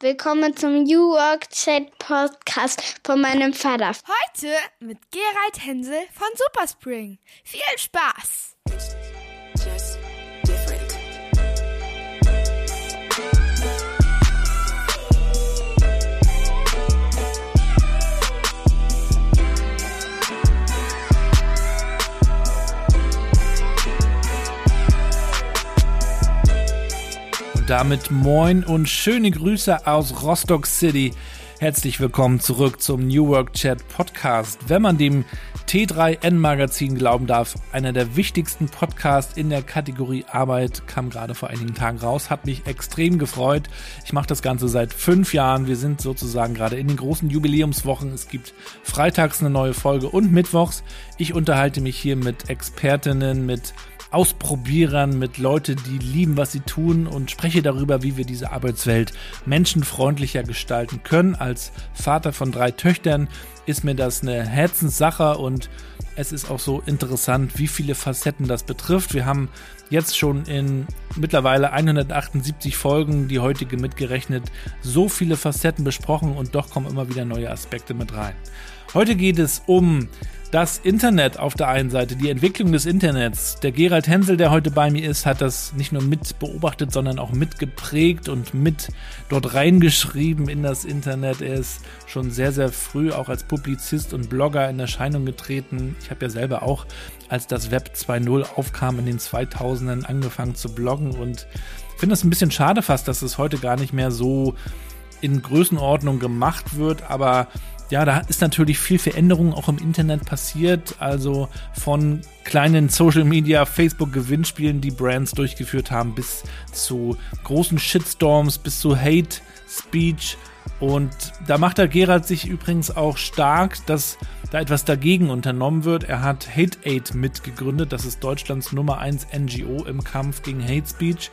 Willkommen zum New Work Chat Podcast von meinem Vater. Heute mit Gerald Hensel von Superspring. Viel Spaß! Just damit moin und schöne Grüße aus Rostock City. Herzlich willkommen zurück zum New Work Chat Podcast. Wenn man dem T3N Magazin glauben darf, einer der wichtigsten Podcasts in der Kategorie Arbeit kam gerade vor einigen Tagen raus, hat mich extrem gefreut. Ich mache das Ganze seit fünf Jahren. Wir sind sozusagen gerade in den großen Jubiläumswochen. Es gibt freitags eine neue Folge und mittwochs. Ich unterhalte mich hier mit Expertinnen, mit Ausprobierern, mit Leuten, die lieben, was sie tun und spreche darüber, wie wir diese Arbeitswelt menschenfreundlicher gestalten können. Als Vater von drei Töchtern ist mir das eine Herzenssache und es ist auch so interessant, wie viele Facetten das betrifft. Wir haben jetzt schon in mittlerweile 178 Folgen, die heutige mitgerechnet, so viele Facetten besprochen und doch kommen immer wieder neue Aspekte mit rein. Heute geht es um das Internet auf der einen Seite, die Entwicklung des Internets. Der Gerald Hensel, der heute bei mir ist, hat das nicht nur mit beobachtet, sondern auch mitgeprägt und mit dort reingeschrieben in das Internet. Er ist schon sehr, sehr früh auch als Publizist und Blogger in Erscheinung getreten. Ich habe ja selber auch, als das Web 2.0 aufkam in den 2000ern, angefangen zu bloggen und finde es ein bisschen schade fast, dass es heute gar nicht mehr so in Größenordnung gemacht wird, aber ja, da ist natürlich viel Veränderung auch im Internet passiert. Also von kleinen Social Media, Facebook Gewinnspielen, die Brands durchgeführt haben, bis zu großen Shitstorms, bis zu Hate Speech. Und da macht der Gerald sich übrigens auch stark, dass da etwas dagegen unternommen wird. Er hat Hate Aid mitgegründet. Das ist Deutschlands Nummer 1 NGO im Kampf gegen Hate Speech.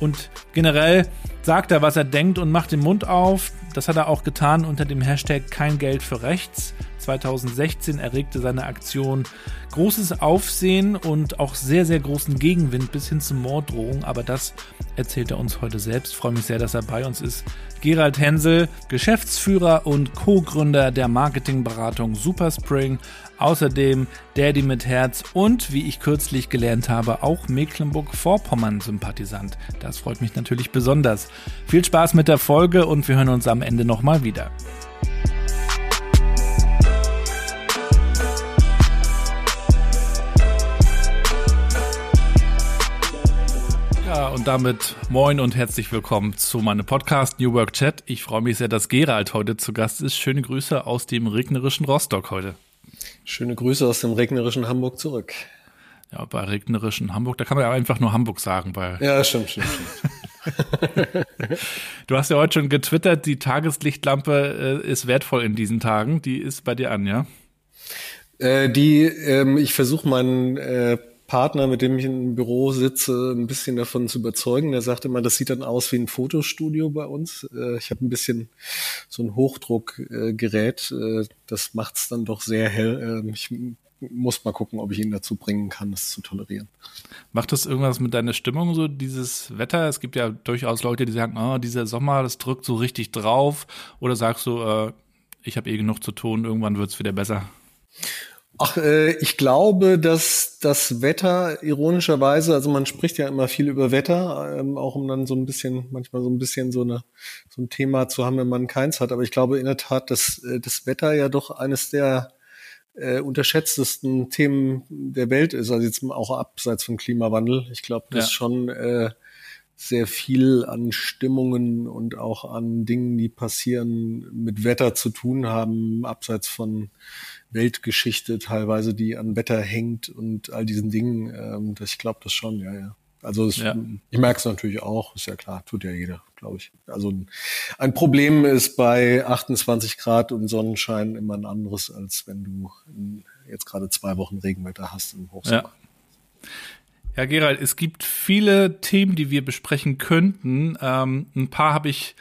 Und generell sagt er, was er denkt und macht den Mund auf. Das hat er auch getan unter dem Hashtag kein Geld für rechts. 2016 erregte seine Aktion großes Aufsehen und auch sehr, sehr großen Gegenwind bis hin zu Morddrohungen. Aber das erzählt er uns heute selbst. Ich freue mich sehr, dass er bei uns ist. Gerald Hensel, Geschäftsführer und Co-Gründer der Marketingberatung Superspring. Außerdem Daddy mit Herz und, wie ich kürzlich gelernt habe, auch Mecklenburg-Vorpommern-Sympathisant. Das freut mich natürlich besonders. Viel Spaß mit der Folge und wir hören uns am Ende nochmal wieder. Und damit moin und herzlich willkommen zu meinem Podcast New Work Chat. Ich freue mich sehr, dass Gerald heute zu Gast ist. Schöne Grüße aus dem regnerischen Rostock heute. Schöne Grüße aus dem regnerischen Hamburg zurück. Ja, bei regnerischen Hamburg, da kann man ja einfach nur Hamburg sagen, weil. Ja, stimmt, stimmt, stimmt. du hast ja heute schon getwittert, die Tageslichtlampe äh, ist wertvoll in diesen Tagen. Die ist bei dir an, ja? Äh, die, ähm, ich versuche meinen äh, Partner, mit dem ich im Büro sitze, ein bisschen davon zu überzeugen. Der sagte immer, das sieht dann aus wie ein Fotostudio bei uns. Äh, ich habe ein bisschen so ein Hochdruckgerät. Äh, das macht es dann doch sehr hell. Ähm, ich muss mal gucken, ob ich ihn dazu bringen kann, das zu tolerieren. Macht das irgendwas mit deiner Stimmung, so dieses Wetter? Es gibt ja durchaus Leute, die sagen, oh, dieser Sommer, das drückt so richtig drauf. Oder sagst du, äh, ich habe eh genug zu tun, irgendwann wird es wieder besser? Ach, äh, ich glaube, dass das Wetter ironischerweise, also man spricht ja immer viel über Wetter, ähm, auch um dann so ein bisschen, manchmal so ein bisschen so eine so ein Thema zu haben, wenn man keins hat. Aber ich glaube in der Tat, dass äh, das Wetter ja doch eines der äh, unterschätztesten Themen der Welt ist, also jetzt auch abseits vom Klimawandel. Ich glaube, dass ja. schon äh, sehr viel an Stimmungen und auch an Dingen, die passieren, mit Wetter zu tun haben, abseits von Weltgeschichte teilweise, die an Wetter hängt und all diesen Dingen. Ähm, das, ich glaube das schon, ja, ja. Also es, ja. ich merke es natürlich auch, ist ja klar, tut ja jeder, glaube ich. Also ein, ein, Problem ist bei 28 Grad und Sonnenschein immer ein anderes, als wenn du jetzt gerade zwei Wochen Regenwetter hast im Hochsommer. Ja. Ja, Gerald, es gibt viele Themen, die wir besprechen könnten. Ähm, ein paar habe ich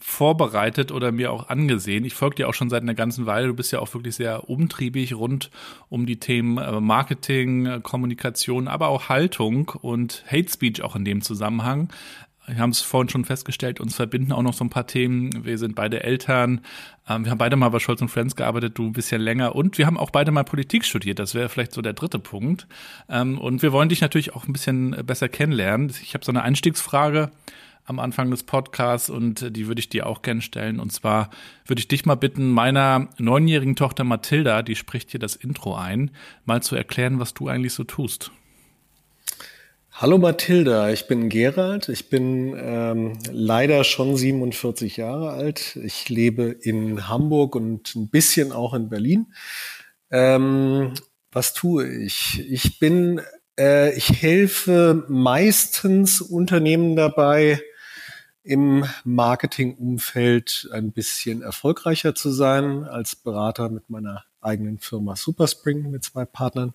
vorbereitet oder mir auch angesehen. Ich folge dir auch schon seit einer ganzen Weile. Du bist ja auch wirklich sehr umtriebig rund um die Themen äh, Marketing, äh, Kommunikation, aber auch Haltung und Hate Speech auch in dem Zusammenhang. Wir haben es vorhin schon festgestellt, uns verbinden auch noch so ein paar Themen. Wir sind beide Eltern. Ähm, wir haben beide mal bei Scholz und Friends gearbeitet, du ein bisschen länger. Und wir haben auch beide mal Politik studiert. Das wäre vielleicht so der dritte Punkt. Ähm, und wir wollen dich natürlich auch ein bisschen besser kennenlernen. Ich habe so eine Einstiegsfrage am Anfang des Podcasts und die würde ich dir auch gerne stellen. Und zwar würde ich dich mal bitten, meiner neunjährigen Tochter Mathilda, die spricht hier das Intro ein, mal zu erklären, was du eigentlich so tust. Hallo Mathilda, ich bin Gerald. Ich bin ähm, leider schon 47 Jahre alt. Ich lebe in Hamburg und ein bisschen auch in Berlin. Ähm, was tue ich? Ich bin, äh, ich helfe meistens Unternehmen dabei, im Marketingumfeld ein bisschen erfolgreicher zu sein als Berater mit meiner eigenen Firma Superspring mit zwei Partnern.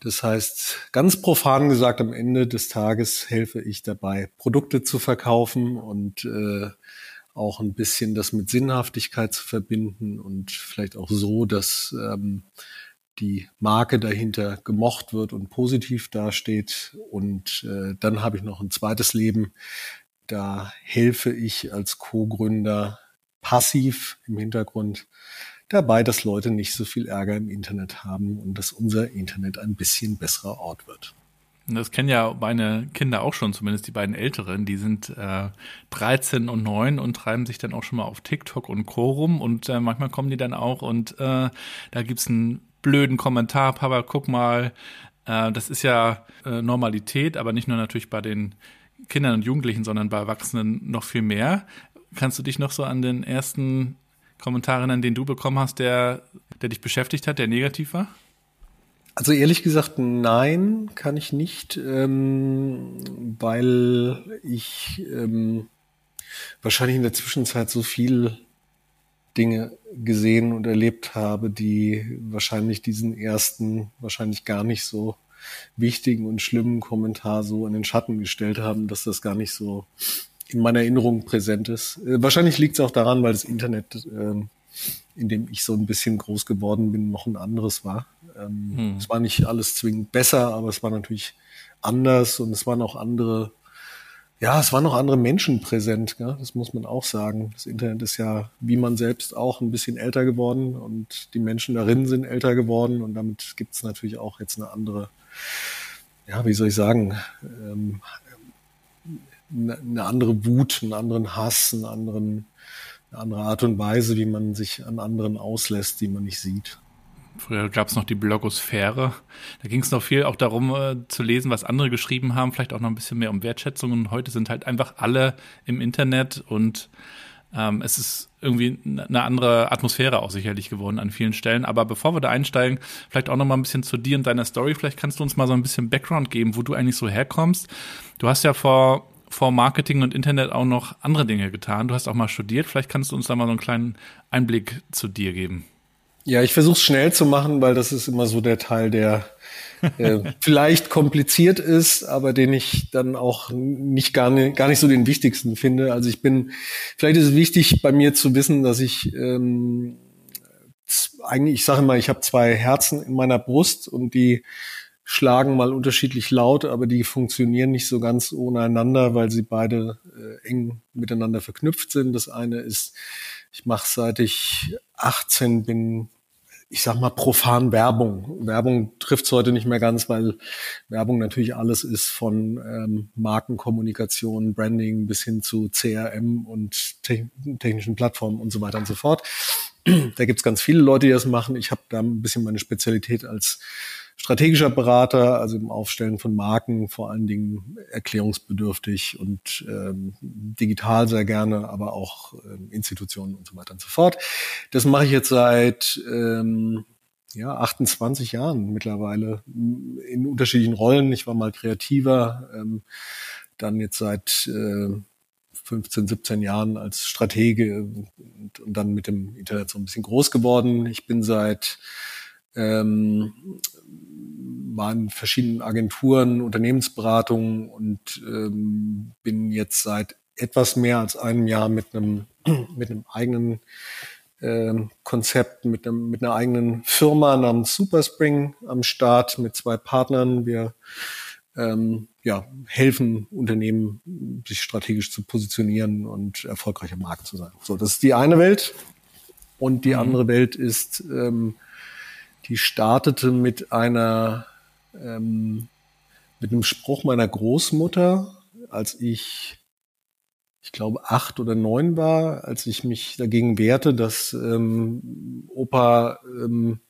Das heißt, ganz profan gesagt, am Ende des Tages helfe ich dabei, Produkte zu verkaufen und äh, auch ein bisschen das mit Sinnhaftigkeit zu verbinden und vielleicht auch so, dass ähm, die Marke dahinter gemocht wird und positiv dasteht. Und äh, dann habe ich noch ein zweites Leben. Da helfe ich als Co-Gründer passiv im Hintergrund dabei, dass Leute nicht so viel Ärger im Internet haben und dass unser Internet ein bisschen besserer Ort wird. Das kennen ja meine Kinder auch schon, zumindest die beiden Älteren. Die sind äh, 13 und 9 und treiben sich dann auch schon mal auf TikTok und Co. rum. Und äh, manchmal kommen die dann auch und äh, da gibt's einen blöden Kommentar, Papa, guck mal. Äh, das ist ja äh, Normalität, aber nicht nur natürlich bei den Kindern und Jugendlichen, sondern bei Erwachsenen noch viel mehr. Kannst du dich noch so an den ersten Kommentar an den du bekommen hast, der, der dich beschäftigt hat, der negativ war? Also ehrlich gesagt, nein, kann ich nicht, ähm, weil ich ähm, wahrscheinlich in der Zwischenzeit so viel Dinge gesehen und erlebt habe, die wahrscheinlich diesen ersten, wahrscheinlich gar nicht so wichtigen und schlimmen Kommentar so in den Schatten gestellt haben, dass das gar nicht so in meiner Erinnerung präsent ist. Äh, wahrscheinlich liegt es auch daran, weil das Internet, äh, in dem ich so ein bisschen groß geworden bin, noch ein anderes war. Ähm, hm. Es war nicht alles zwingend besser, aber es war natürlich anders und es waren auch andere, ja, es waren noch andere Menschen präsent, gell? das muss man auch sagen. Das Internet ist ja, wie man selbst auch, ein bisschen älter geworden und die Menschen darin sind älter geworden und damit gibt es natürlich auch jetzt eine andere, ja, wie soll ich sagen, ähm, eine andere Wut, einen anderen Hass, einen anderen, eine andere Art und Weise, wie man sich an anderen auslässt, die man nicht sieht. Früher gab es noch die Blogosphäre. Da ging es noch viel auch darum äh, zu lesen, was andere geschrieben haben, vielleicht auch noch ein bisschen mehr um Wertschätzung. Und heute sind halt einfach alle im Internet und ähm, es ist irgendwie eine andere Atmosphäre auch sicherlich geworden an vielen Stellen. Aber bevor wir da einsteigen, vielleicht auch noch mal ein bisschen zu dir und deiner Story. Vielleicht kannst du uns mal so ein bisschen Background geben, wo du eigentlich so herkommst. Du hast ja vor vor Marketing und Internet auch noch andere Dinge getan. Du hast auch mal studiert. Vielleicht kannst du uns da mal so einen kleinen Einblick zu dir geben. Ja, ich versuche es schnell zu machen, weil das ist immer so der Teil, der äh, vielleicht kompliziert ist, aber den ich dann auch nicht gar, nicht gar nicht so den wichtigsten finde. Also ich bin, vielleicht ist es wichtig bei mir zu wissen, dass ich ähm, eigentlich, ich sage mal, ich habe zwei Herzen in meiner Brust und die schlagen mal unterschiedlich laut, aber die funktionieren nicht so ganz ohne einander, weil sie beide äh, eng miteinander verknüpft sind. Das eine ist, ich mache seit ich 18 bin, ich sag mal profan Werbung. Werbung trifft es heute nicht mehr ganz, weil Werbung natürlich alles ist von ähm, Markenkommunikation, Branding bis hin zu CRM und te technischen Plattformen und so weiter und so fort. da gibt's ganz viele Leute, die das machen. Ich habe da ein bisschen meine Spezialität als strategischer Berater, also im Aufstellen von Marken, vor allen Dingen erklärungsbedürftig und ähm, digital sehr gerne, aber auch ähm, Institutionen und so weiter und so fort. Das mache ich jetzt seit ähm, ja, 28 Jahren mittlerweile in unterschiedlichen Rollen. Ich war mal kreativer, ähm, dann jetzt seit äh, 15, 17 Jahren als Stratege und, und, dann mit dem Internet so ein bisschen groß geworden. Ich bin seit ähm, war in verschiedenen Agenturen, Unternehmensberatungen und ähm, bin jetzt seit etwas mehr als einem Jahr mit einem mit einem eigenen ähm, Konzept, mit, einem, mit einer eigenen Firma namens Superspring am Start mit zwei Partnern. Wir ähm, ja, helfen Unternehmen, sich strategisch zu positionieren und erfolgreich am Markt zu sein. So, das ist die eine Welt. Und die mhm. andere Welt ist, ähm, die startete mit einer, ähm, mit einem Spruch meiner Großmutter, als ich, ich glaube, acht oder neun war, als ich mich dagegen wehrte, dass ähm, Opa ähm,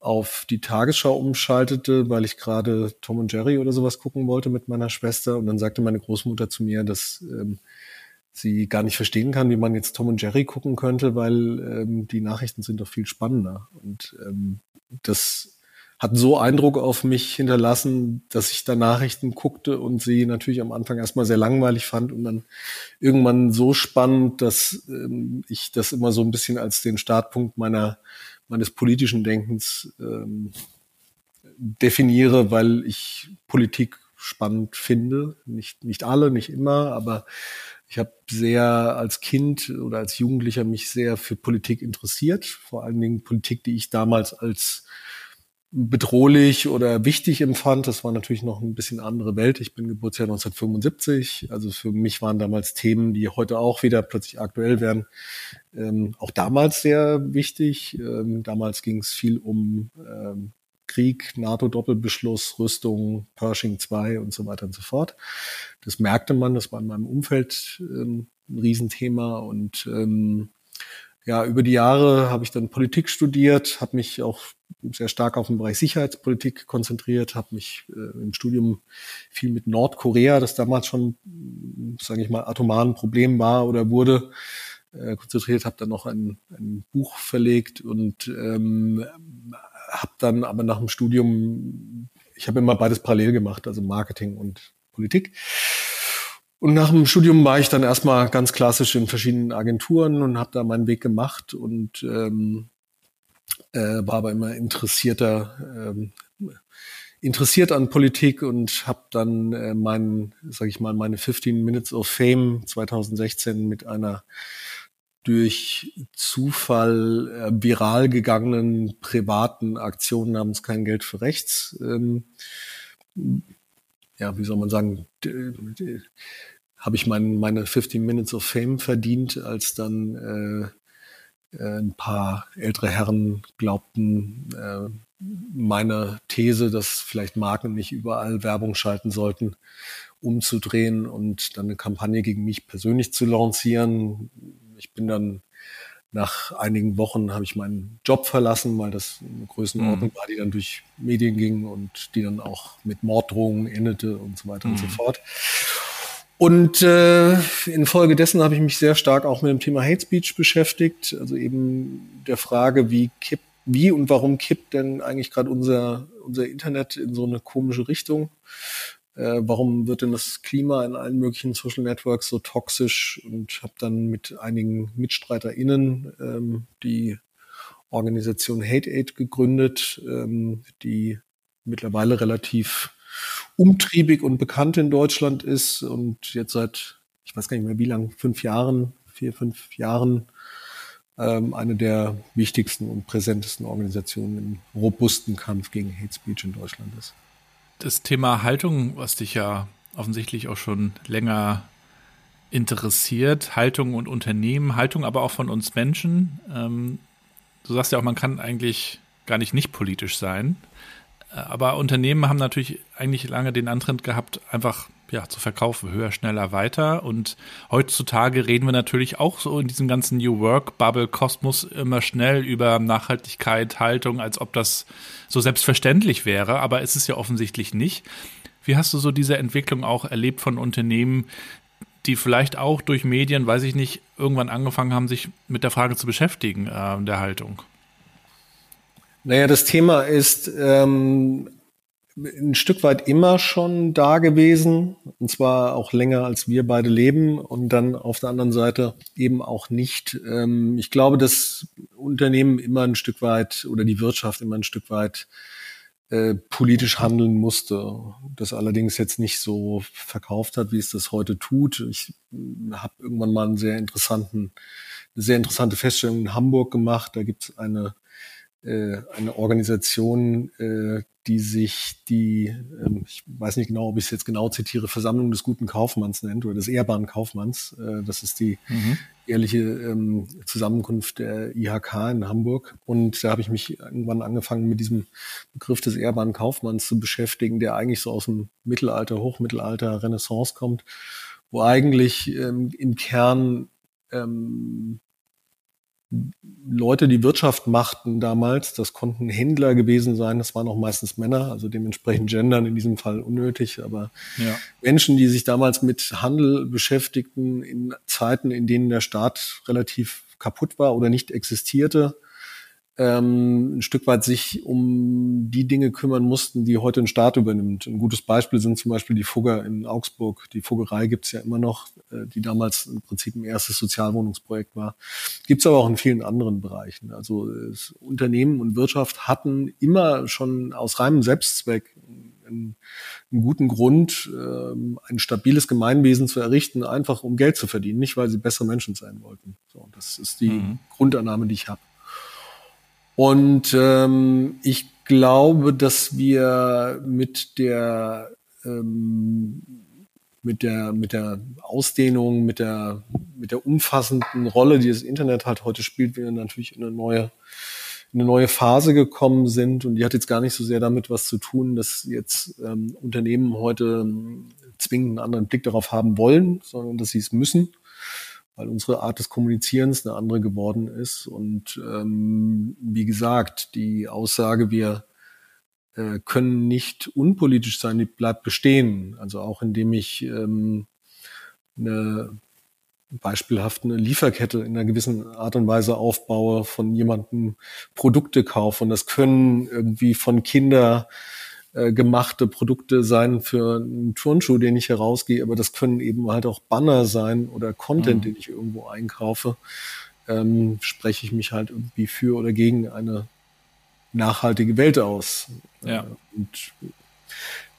auf die Tagesschau umschaltete, weil ich gerade Tom und Jerry oder sowas gucken wollte mit meiner Schwester. Und dann sagte meine Großmutter zu mir, dass ähm, sie gar nicht verstehen kann, wie man jetzt Tom und Jerry gucken könnte, weil ähm, die Nachrichten sind doch viel spannender. Und ähm, das hat so Eindruck auf mich hinterlassen, dass ich da Nachrichten guckte und sie natürlich am Anfang erstmal sehr langweilig fand und dann irgendwann so spannend, dass ähm, ich das immer so ein bisschen als den Startpunkt meiner meines politischen Denkens ähm, definiere, weil ich Politik spannend finde. Nicht, nicht alle, nicht immer, aber ich habe sehr als Kind oder als Jugendlicher mich sehr für Politik interessiert. Vor allen Dingen Politik, die ich damals als bedrohlich oder wichtig empfand. Das war natürlich noch ein bisschen andere Welt. Ich bin Geburtsjahr 1975. Also für mich waren damals Themen, die heute auch wieder plötzlich aktuell werden, ähm, auch damals sehr wichtig. Ähm, damals ging es viel um ähm, Krieg, NATO-Doppelbeschluss, Rüstung, Pershing 2 und so weiter und so fort. Das merkte man, das war in meinem Umfeld ähm, ein Riesenthema und ähm, ja, über die Jahre habe ich dann Politik studiert, habe mich auch sehr stark auf den Bereich Sicherheitspolitik konzentriert, habe mich äh, im Studium viel mit Nordkorea, das damals schon, sage ich mal, atomaren Problem war oder wurde, äh, konzentriert, habe dann noch ein, ein Buch verlegt und ähm, habe dann aber nach dem Studium, ich habe immer beides parallel gemacht, also Marketing und Politik. Und nach dem Studium war ich dann erstmal ganz klassisch in verschiedenen Agenturen und habe da meinen Weg gemacht und ähm, äh, war aber immer interessierter, ähm, interessiert an Politik und habe dann äh, meinen, sage ich mal, meine 15 Minutes of Fame 2016 mit einer durch Zufall äh, viral gegangenen privaten Aktion namens Kein Geld für Rechts. Ähm, ja, wie soll man sagen, habe ich mein, meine 15 Minutes of Fame verdient, als dann äh, äh, ein paar ältere Herren glaubten, äh, meine These, dass vielleicht Marken nicht überall Werbung schalten sollten, umzudrehen und dann eine Kampagne gegen mich persönlich zu lancieren. Ich bin dann nach einigen Wochen habe ich meinen Job verlassen, weil das eine Größenordnung mhm. war, die dann durch Medien ging und die dann auch mit Morddrohungen endete und so weiter mhm. und so mhm. fort. Und äh, infolgedessen habe ich mich sehr stark auch mit dem Thema Hate Speech beschäftigt, also eben der Frage, wie kippt, wie und warum kippt denn eigentlich gerade unser unser Internet in so eine komische Richtung? Äh, warum wird denn das Klima in allen möglichen Social Networks so toxisch? Und habe dann mit einigen MitstreiterInnen ähm, die Organisation Hate Aid gegründet, ähm, die mittlerweile relativ umtriebig und bekannt in Deutschland ist und jetzt seit, ich weiß gar nicht mehr wie lang, fünf Jahren, vier, fünf Jahren ähm, eine der wichtigsten und präsentesten Organisationen im robusten Kampf gegen Hate Speech in Deutschland ist. Das Thema Haltung, was dich ja offensichtlich auch schon länger interessiert, Haltung und Unternehmen, Haltung aber auch von uns Menschen. Ähm, du sagst ja auch, man kann eigentlich gar nicht nicht politisch sein. Aber Unternehmen haben natürlich eigentlich lange den Antritt gehabt, einfach ja, zu verkaufen, höher, schneller, weiter. Und heutzutage reden wir natürlich auch so in diesem ganzen New Work Bubble Kosmos immer schnell über Nachhaltigkeit, Haltung, als ob das so selbstverständlich wäre. Aber ist es ja offensichtlich nicht. Wie hast du so diese Entwicklung auch erlebt von Unternehmen, die vielleicht auch durch Medien, weiß ich nicht, irgendwann angefangen haben, sich mit der Frage zu beschäftigen, äh, der Haltung? Naja, das Thema ist ähm, ein Stück weit immer schon da gewesen, und zwar auch länger als wir beide leben und dann auf der anderen Seite eben auch nicht. Ähm, ich glaube, dass Unternehmen immer ein Stück weit oder die Wirtschaft immer ein Stück weit äh, politisch handeln musste. Das allerdings jetzt nicht so verkauft hat, wie es das heute tut. Ich äh, habe irgendwann mal einen sehr interessanten, eine sehr interessante Feststellung in Hamburg gemacht. Da gibt es eine eine Organisation, äh, die sich die, ähm, ich weiß nicht genau, ob ich es jetzt genau zitiere, Versammlung des guten Kaufmanns nennt oder des ehrbaren Kaufmanns. Äh, das ist die mhm. ehrliche ähm, Zusammenkunft der IHK in Hamburg. Und da habe ich mich irgendwann angefangen, mit diesem Begriff des ehrbaren Kaufmanns zu beschäftigen, der eigentlich so aus dem Mittelalter, Hochmittelalter, Renaissance kommt, wo eigentlich ähm, im Kern ähm, Leute, die Wirtschaft machten damals, das konnten Händler gewesen sein, das waren auch meistens Männer, also dementsprechend gendern in diesem Fall unnötig, aber ja. Menschen, die sich damals mit Handel beschäftigten in Zeiten, in denen der Staat relativ kaputt war oder nicht existierte, ähm, ein Stück weit sich um die Dinge kümmern mussten, die heute ein Staat übernimmt. Ein gutes Beispiel sind zum Beispiel die Fugger in Augsburg. Die Fuggerei gibt's ja immer noch, äh, die damals im Prinzip ein erstes Sozialwohnungsprojekt war. Gibt's aber auch in vielen anderen Bereichen. Also Unternehmen und Wirtschaft hatten immer schon aus reinem Selbstzweck einen, einen guten Grund, ähm, ein stabiles Gemeinwesen zu errichten, einfach um Geld zu verdienen, nicht weil sie bessere Menschen sein wollten. So, das ist die mhm. Grundannahme, die ich habe. Und ähm, ich glaube, dass wir mit der ähm, mit der mit der Ausdehnung, mit der mit der umfassenden Rolle, die das Internet halt heute spielt, wir natürlich in eine neue in eine neue Phase gekommen sind. Und die hat jetzt gar nicht so sehr damit was zu tun, dass jetzt ähm, Unternehmen heute ähm, zwingend einen anderen Blick darauf haben wollen, sondern dass sie es müssen weil unsere Art des Kommunizierens eine andere geworden ist. Und ähm, wie gesagt, die Aussage, wir äh, können nicht unpolitisch sein, die bleibt bestehen. Also auch indem ich ähm, eine beispielhaft eine Lieferkette in einer gewissen Art und Weise aufbaue, von jemandem Produkte kaufe. Und das können irgendwie von Kinder äh, gemachte Produkte sein für einen Turnschuh, den ich herausgehe, aber das können eben halt auch Banner sein oder Content, mhm. den ich irgendwo einkaufe. Ähm, spreche ich mich halt irgendwie für oder gegen eine nachhaltige Welt aus. Ja. Äh, und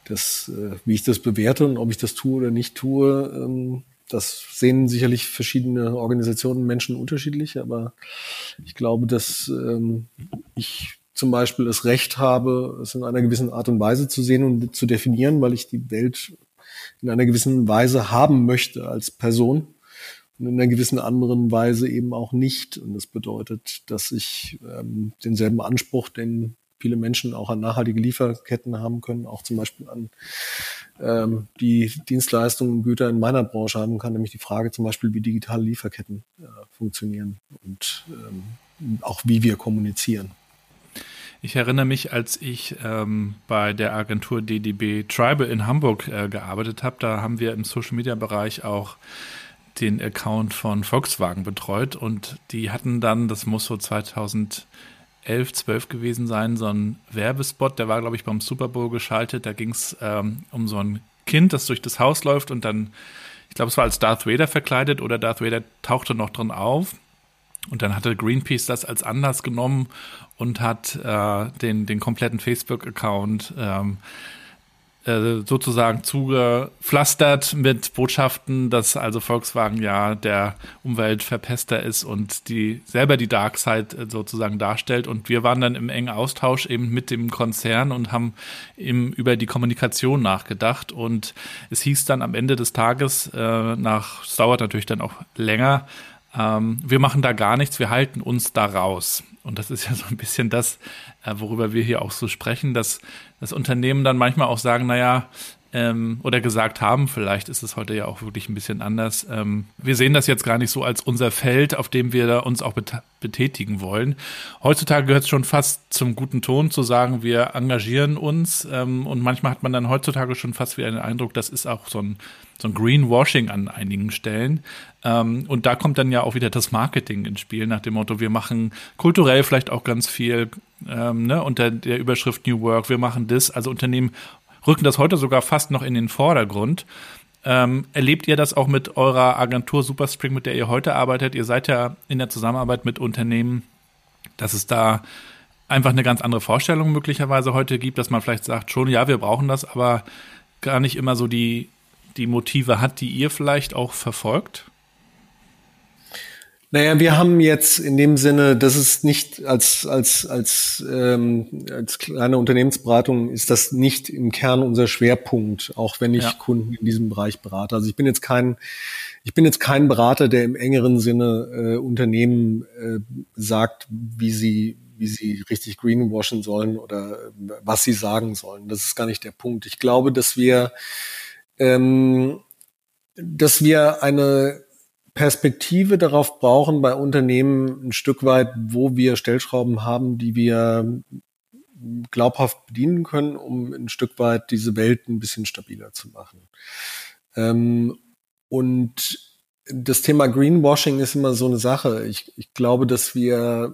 das, äh, wie ich das bewerte und ob ich das tue oder nicht tue, ähm, das sehen sicherlich verschiedene Organisationen, Menschen unterschiedlich, aber ich glaube, dass ähm, ich zum Beispiel das Recht habe, es in einer gewissen Art und Weise zu sehen und zu definieren, weil ich die Welt in einer gewissen Weise haben möchte als Person und in einer gewissen anderen Weise eben auch nicht. Und das bedeutet, dass ich ähm, denselben Anspruch, den viele Menschen auch an nachhaltige Lieferketten haben können, auch zum Beispiel an ähm, die Dienstleistungen und Güter in meiner Branche haben kann, nämlich die Frage zum Beispiel, wie digitale Lieferketten äh, funktionieren und ähm, auch wie wir kommunizieren. Ich erinnere mich, als ich ähm, bei der Agentur DDB Tribal in Hamburg äh, gearbeitet habe, da haben wir im Social-Media-Bereich auch den Account von Volkswagen betreut und die hatten dann, das muss so 2011, 12 gewesen sein, so ein Werbespot, der war, glaube ich, beim Super Bowl geschaltet. Da ging es ähm, um so ein Kind, das durch das Haus läuft und dann, ich glaube, es war als Darth Vader verkleidet oder Darth Vader tauchte noch drin auf. Und dann hatte Greenpeace das als Anlass genommen und hat äh, den, den kompletten Facebook-Account ähm, äh, sozusagen zugepflastert mit Botschaften, dass also Volkswagen ja der Umweltverpester ist und die selber die Dark Side äh, sozusagen darstellt. Und wir waren dann im engen Austausch eben mit dem Konzern und haben eben über die Kommunikation nachgedacht. Und es hieß dann am Ende des Tages, äh, nach, es dauert natürlich dann auch länger, ähm, wir machen da gar nichts, wir halten uns da raus. Und das ist ja so ein bisschen das, äh, worüber wir hier auch so sprechen, dass das Unternehmen dann manchmal auch sagen, naja, ähm, oder gesagt haben, vielleicht ist es heute ja auch wirklich ein bisschen anders. Ähm, wir sehen das jetzt gar nicht so als unser Feld, auf dem wir uns auch bet betätigen wollen. Heutzutage gehört es schon fast zum guten Ton zu sagen, wir engagieren uns ähm, und manchmal hat man dann heutzutage schon fast wieder den Eindruck, das ist auch so ein so ein Greenwashing an einigen Stellen. Ähm, und da kommt dann ja auch wieder das Marketing ins Spiel, nach dem Motto, wir machen kulturell vielleicht auch ganz viel ähm, ne, unter der Überschrift New Work, wir machen das. Also Unternehmen rücken das heute sogar fast noch in den Vordergrund. Ähm, erlebt ihr das auch mit eurer Agentur Superspring, mit der ihr heute arbeitet? Ihr seid ja in der Zusammenarbeit mit Unternehmen, dass es da einfach eine ganz andere Vorstellung möglicherweise heute gibt, dass man vielleicht sagt, schon, ja, wir brauchen das, aber gar nicht immer so die die Motive hat, die ihr vielleicht auch verfolgt? Naja, wir haben jetzt in dem Sinne, das ist nicht als, als, als, ähm, als kleine Unternehmensberatung ist das nicht im Kern unser Schwerpunkt, auch wenn ich ja. Kunden in diesem Bereich berate. Also ich bin jetzt kein, ich bin jetzt kein Berater, der im engeren Sinne äh, Unternehmen äh, sagt, wie sie, wie sie richtig greenwashen sollen oder äh, was sie sagen sollen. Das ist gar nicht der Punkt. Ich glaube, dass wir, ähm, dass wir eine Perspektive darauf brauchen bei Unternehmen ein Stück weit, wo wir Stellschrauben haben, die wir glaubhaft bedienen können, um ein Stück weit diese Welt ein bisschen stabiler zu machen. Ähm, und das Thema Greenwashing ist immer so eine Sache. Ich, ich glaube, dass wir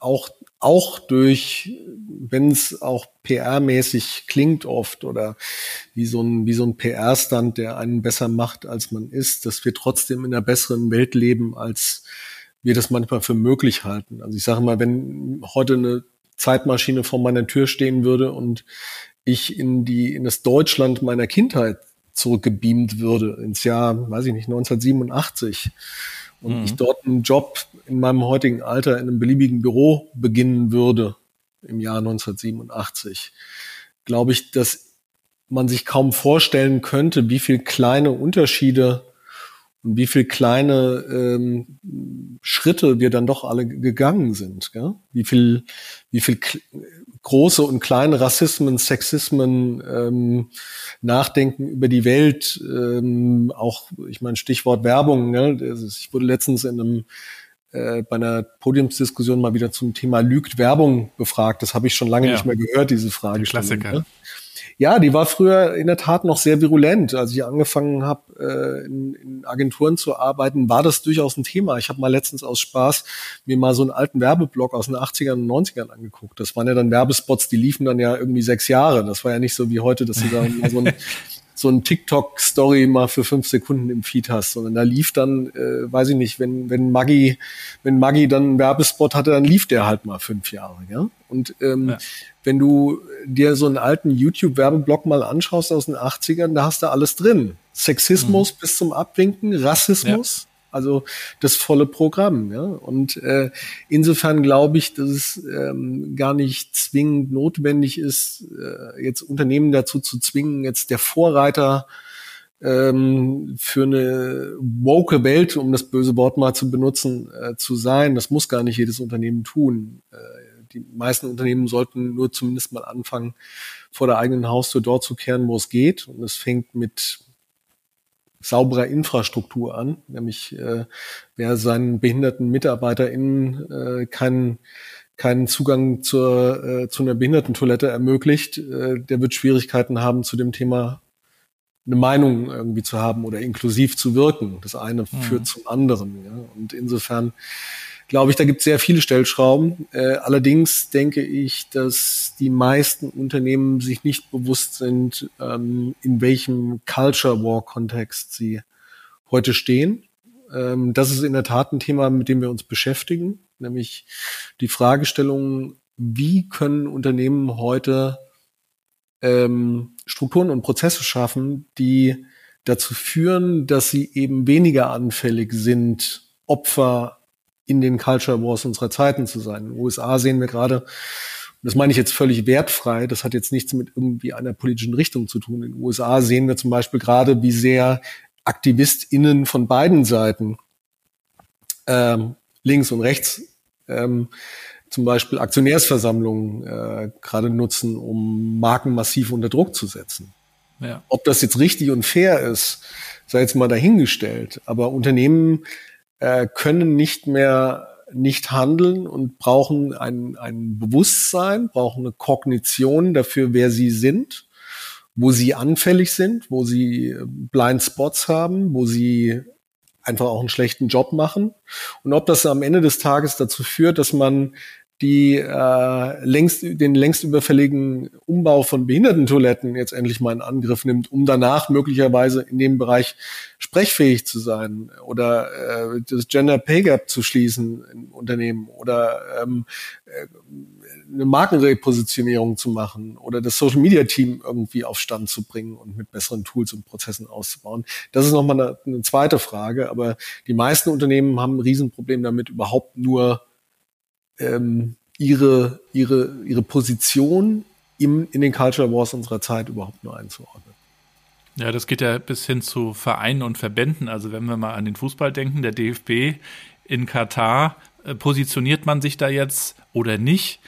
auch, auch durch, wenn es auch PR-mäßig klingt oft oder wie so ein, wie so ein PR-Stand, der einen besser macht, als man ist, dass wir trotzdem in einer besseren Welt leben, als wir das manchmal für möglich halten. Also ich sage mal, wenn heute eine Zeitmaschine vor meiner Tür stehen würde und ich in die, in das Deutschland meiner Kindheit zurückgebeamt würde, ins Jahr, weiß ich nicht, 1987, und mhm. ich dort einen Job in meinem heutigen Alter in einem beliebigen Büro beginnen würde im Jahr 1987, glaube ich, dass man sich kaum vorstellen könnte, wie viel kleine Unterschiede und wie viel kleine ähm, Schritte wir dann doch alle gegangen sind. Gell? Wie viel, wie viel große und kleine Rassismen, Sexismen, ähm, Nachdenken über die Welt, ähm, auch, ich meine, Stichwort Werbung. Ne? Ich wurde letztens in einem äh, bei einer Podiumsdiskussion mal wieder zum Thema Lügt Werbung befragt. Das habe ich schon lange ja. nicht mehr gehört, diese Frage. Klassiker. Ne? Ja, die war früher in der Tat noch sehr virulent. Als ich angefangen habe, äh, in, in Agenturen zu arbeiten, war das durchaus ein Thema. Ich habe mal letztens aus Spaß mir mal so einen alten Werbeblock aus den 80ern und 90ern angeguckt. Das waren ja dann Werbespots, die liefen dann ja irgendwie sechs Jahre. Das war ja nicht so wie heute, dass sie da so ein so ein TikTok-Story mal für fünf Sekunden im Feed hast, sondern da lief dann, äh, weiß ich nicht, wenn, wenn Maggie, wenn Maggie dann einen Werbespot hatte, dann lief der halt mal fünf Jahre, ja. Und ähm, ja. wenn du dir so einen alten YouTube-Werbeblock mal anschaust aus den 80ern, da hast du alles drin. Sexismus mhm. bis zum Abwinken, Rassismus, also das volle Programm. Ja? Und äh, insofern glaube ich, dass es ähm, gar nicht zwingend notwendig ist, äh, jetzt Unternehmen dazu zu zwingen, jetzt der Vorreiter ähm, für eine woke Welt, um das böse Wort mal zu benutzen, äh, zu sein. Das muss gar nicht jedes Unternehmen tun. Äh, die meisten Unternehmen sollten nur zumindest mal anfangen, vor der eigenen Haustür dort zu kehren, wo es geht. Und es fängt mit sauberer Infrastruktur an, nämlich äh, wer seinen behinderten MitarbeiterInnen äh, keinen keinen Zugang zur, äh, zu einer Behindertentoilette ermöglicht, äh, der wird Schwierigkeiten haben, zu dem Thema eine Meinung irgendwie zu haben oder inklusiv zu wirken. Das eine mhm. führt zum anderen. Ja? Und insofern glaube ich, da gibt es sehr viele Stellschrauben. Äh, allerdings denke ich, dass die meisten Unternehmen sich nicht bewusst sind, ähm, in welchem Culture War Kontext sie heute stehen. Ähm, das ist in der Tat ein Thema, mit dem wir uns beschäftigen, nämlich die Fragestellung, wie können Unternehmen heute ähm, Strukturen und Prozesse schaffen, die dazu führen, dass sie eben weniger anfällig sind, Opfer in den Culture Wars unserer Zeiten zu sein. In den USA sehen wir gerade, das meine ich jetzt völlig wertfrei, das hat jetzt nichts mit irgendwie einer politischen Richtung zu tun. In den USA sehen wir zum Beispiel gerade, wie sehr AktivistInnen von beiden Seiten, ähm, links und rechts, ähm, zum Beispiel Aktionärsversammlungen äh, gerade nutzen, um Marken massiv unter Druck zu setzen. Ja. Ob das jetzt richtig und fair ist, sei jetzt mal dahingestellt. Aber Unternehmen äh, können nicht mehr nicht handeln und brauchen ein, ein Bewusstsein, brauchen eine Kognition dafür, wer sie sind, wo sie anfällig sind, wo sie äh, Blind Spots haben, wo sie einfach auch einen schlechten Job machen. Und ob das am Ende des Tages dazu führt, dass man die äh, längst den längst überfälligen Umbau von Behindertentoiletten jetzt endlich mal in Angriff nimmt, um danach möglicherweise in dem Bereich sprechfähig zu sein oder äh, das Gender Pay Gap zu schließen im Unternehmen oder ähm, äh, eine Markenrepositionierung zu machen oder das Social Media Team irgendwie auf Stand zu bringen und mit besseren Tools und Prozessen auszubauen. Das ist nochmal eine, eine zweite Frage, aber die meisten Unternehmen haben ein Riesenproblem damit, überhaupt nur ähm, ihre, ihre, ihre Position im, in den Culture Wars unserer Zeit überhaupt nur einzuordnen. Ja, das geht ja bis hin zu Vereinen und Verbänden. Also wenn wir mal an den Fußball denken, der DFB in Katar, äh, positioniert man sich da jetzt oder nicht?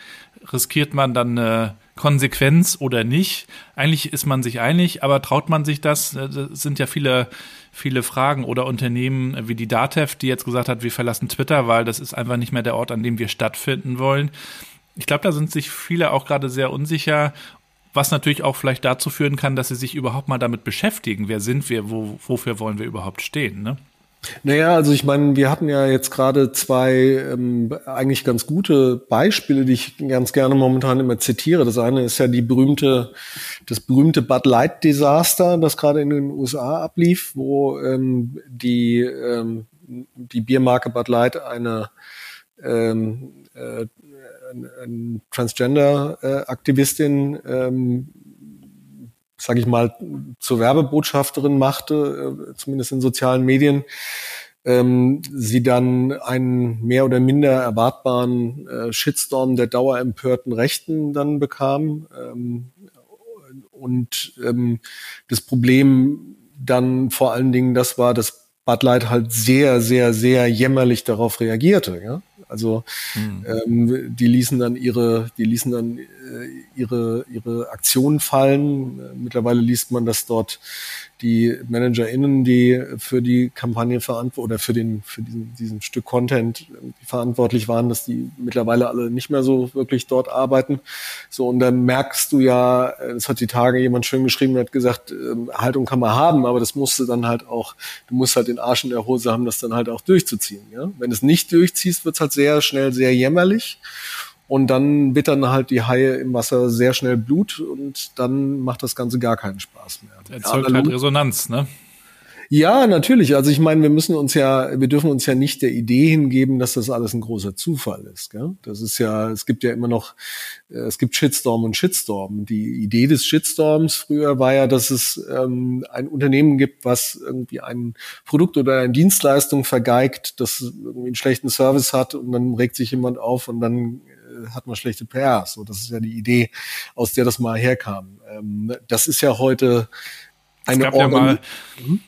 riskiert man dann eine Konsequenz oder nicht? Eigentlich ist man sich einig, aber traut man sich das? Äh, das sind ja viele, viele Fragen oder Unternehmen wie die Datev, die jetzt gesagt hat, wir verlassen Twitter, weil das ist einfach nicht mehr der Ort, an dem wir stattfinden wollen. Ich glaube, da sind sich viele auch gerade sehr unsicher, was natürlich auch vielleicht dazu führen kann, dass sie sich überhaupt mal damit beschäftigen. Wer sind wir? Wo, wofür wollen wir überhaupt stehen? Ne? Naja, also ich meine, wir hatten ja jetzt gerade zwei ähm, eigentlich ganz gute Beispiele, die ich ganz gerne momentan immer zitiere. Das eine ist ja die berühmte, das berühmte Bud Light Desaster, das gerade in den USA ablief, wo ähm, die ähm, die Biermarke Bud Light eine ähm, äh, ein Transgender-Aktivistin äh, ähm, sage ich mal, zur Werbebotschafterin machte, äh, zumindest in sozialen Medien, ähm, sie dann einen mehr oder minder erwartbaren äh, Shitstorm der dauerempörten Rechten dann bekam. Ähm, und ähm, das Problem dann vor allen Dingen, das war, dass Bud Light halt sehr, sehr, sehr jämmerlich darauf reagierte. Ja? Also hm. ähm, die ließen dann ihre, die ließen dann äh, ihre ihre Aktionen fallen. Mittlerweile liest man, dass dort die ManagerInnen, die für die Kampagne verantwortlich oder für den, für diesen, diesen Stück Content verantwortlich waren, dass die mittlerweile alle nicht mehr so wirklich dort arbeiten. So, und dann merkst du ja, es hat die Tage jemand schön geschrieben, hat gesagt, ähm, Haltung kann man haben, aber das musst du dann halt auch, du musst halt den Arsch in der Hose haben, das dann halt auch durchzuziehen. Ja? Wenn es nicht durchziehst, wird's halt sehr schnell sehr jämmerlich. Und dann wittern halt die Haie im Wasser sehr schnell Blut und dann macht das Ganze gar keinen Spaß mehr. Erzeugt ja, halt Resonanz, ne? Ja, natürlich. Also ich meine, wir müssen uns ja, wir dürfen uns ja nicht der Idee hingeben, dass das alles ein großer Zufall ist. Gell? Das ist ja, es gibt ja immer noch, äh, es gibt Shitstorm und Shitstorm. Die Idee des Shitstorms früher war ja, dass es ähm, ein Unternehmen gibt, was irgendwie ein Produkt oder eine Dienstleistung vergeigt, das irgendwie einen schlechten Service hat und dann regt sich jemand auf und dann hat man schlechte PR. So, das ist ja die Idee, aus der das mal herkam. Ähm, das ist ja heute eine es gab ja mal,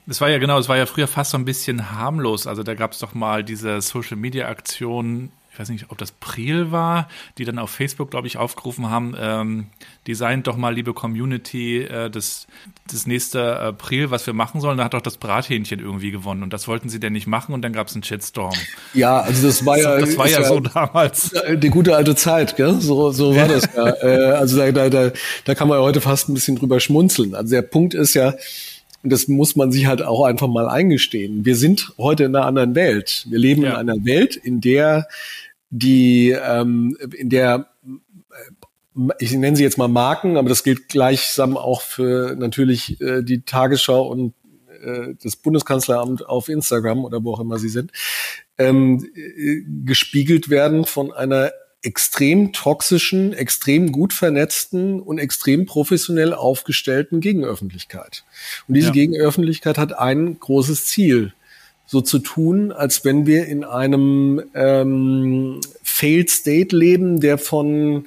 es war ja genau, es war ja früher fast so ein bisschen harmlos. Also da gab es doch mal diese Social Media Aktion ich weiß nicht, ob das Priel war, die dann auf Facebook, glaube ich, aufgerufen haben, ähm, designt doch mal, liebe Community, äh, das, das nächste April, was wir machen sollen. Da hat doch das Brathähnchen irgendwie gewonnen und das wollten sie denn nicht machen und dann gab es einen Shitstorm. Ja, also das war ja, das war ja, ja, so damals. Die gute alte Zeit, gell? So, so war das ja. äh, also da, da, da, da kann man ja heute fast ein bisschen drüber schmunzeln. Also der Punkt ist ja, und das muss man sich halt auch einfach mal eingestehen. Wir sind heute in einer anderen Welt. Wir leben ja. in einer Welt, in der die ähm, in der äh, ich nenne sie jetzt mal Marken, aber das gilt gleichsam auch für natürlich äh, die Tagesschau und äh, das Bundeskanzleramt auf Instagram oder wo auch immer sie sind, ähm, äh, gespiegelt werden von einer extrem toxischen, extrem gut vernetzten und extrem professionell aufgestellten Gegenöffentlichkeit. Und diese ja. Gegenöffentlichkeit hat ein großes Ziel, so zu tun, als wenn wir in einem ähm, Failed State leben, der von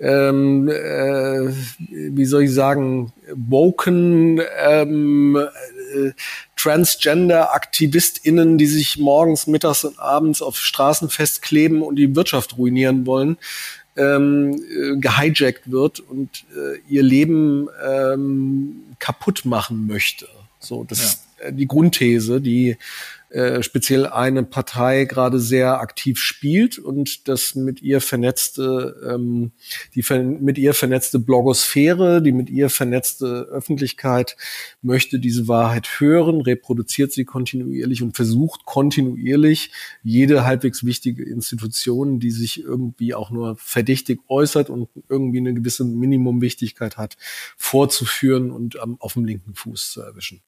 ähm, äh, wie soll ich sagen, woken ähm, äh, Transgender-AktivistInnen, die sich morgens, mittags und abends auf Straßen festkleben und die Wirtschaft ruinieren wollen, ähm, äh, gehijackt wird und äh, ihr Leben ähm, kaputt machen möchte. So, das ja. ist die Grundthese, die äh, speziell eine Partei gerade sehr aktiv spielt und das mit ihr vernetzte, ähm, die mit ihr vernetzte Blogosphäre, die mit ihr vernetzte Öffentlichkeit möchte diese Wahrheit hören, reproduziert sie kontinuierlich und versucht kontinuierlich jede halbwegs wichtige Institution, die sich irgendwie auch nur verdächtig äußert und irgendwie eine gewisse Minimumwichtigkeit hat, vorzuführen und am, auf dem linken Fuß zu erwischen.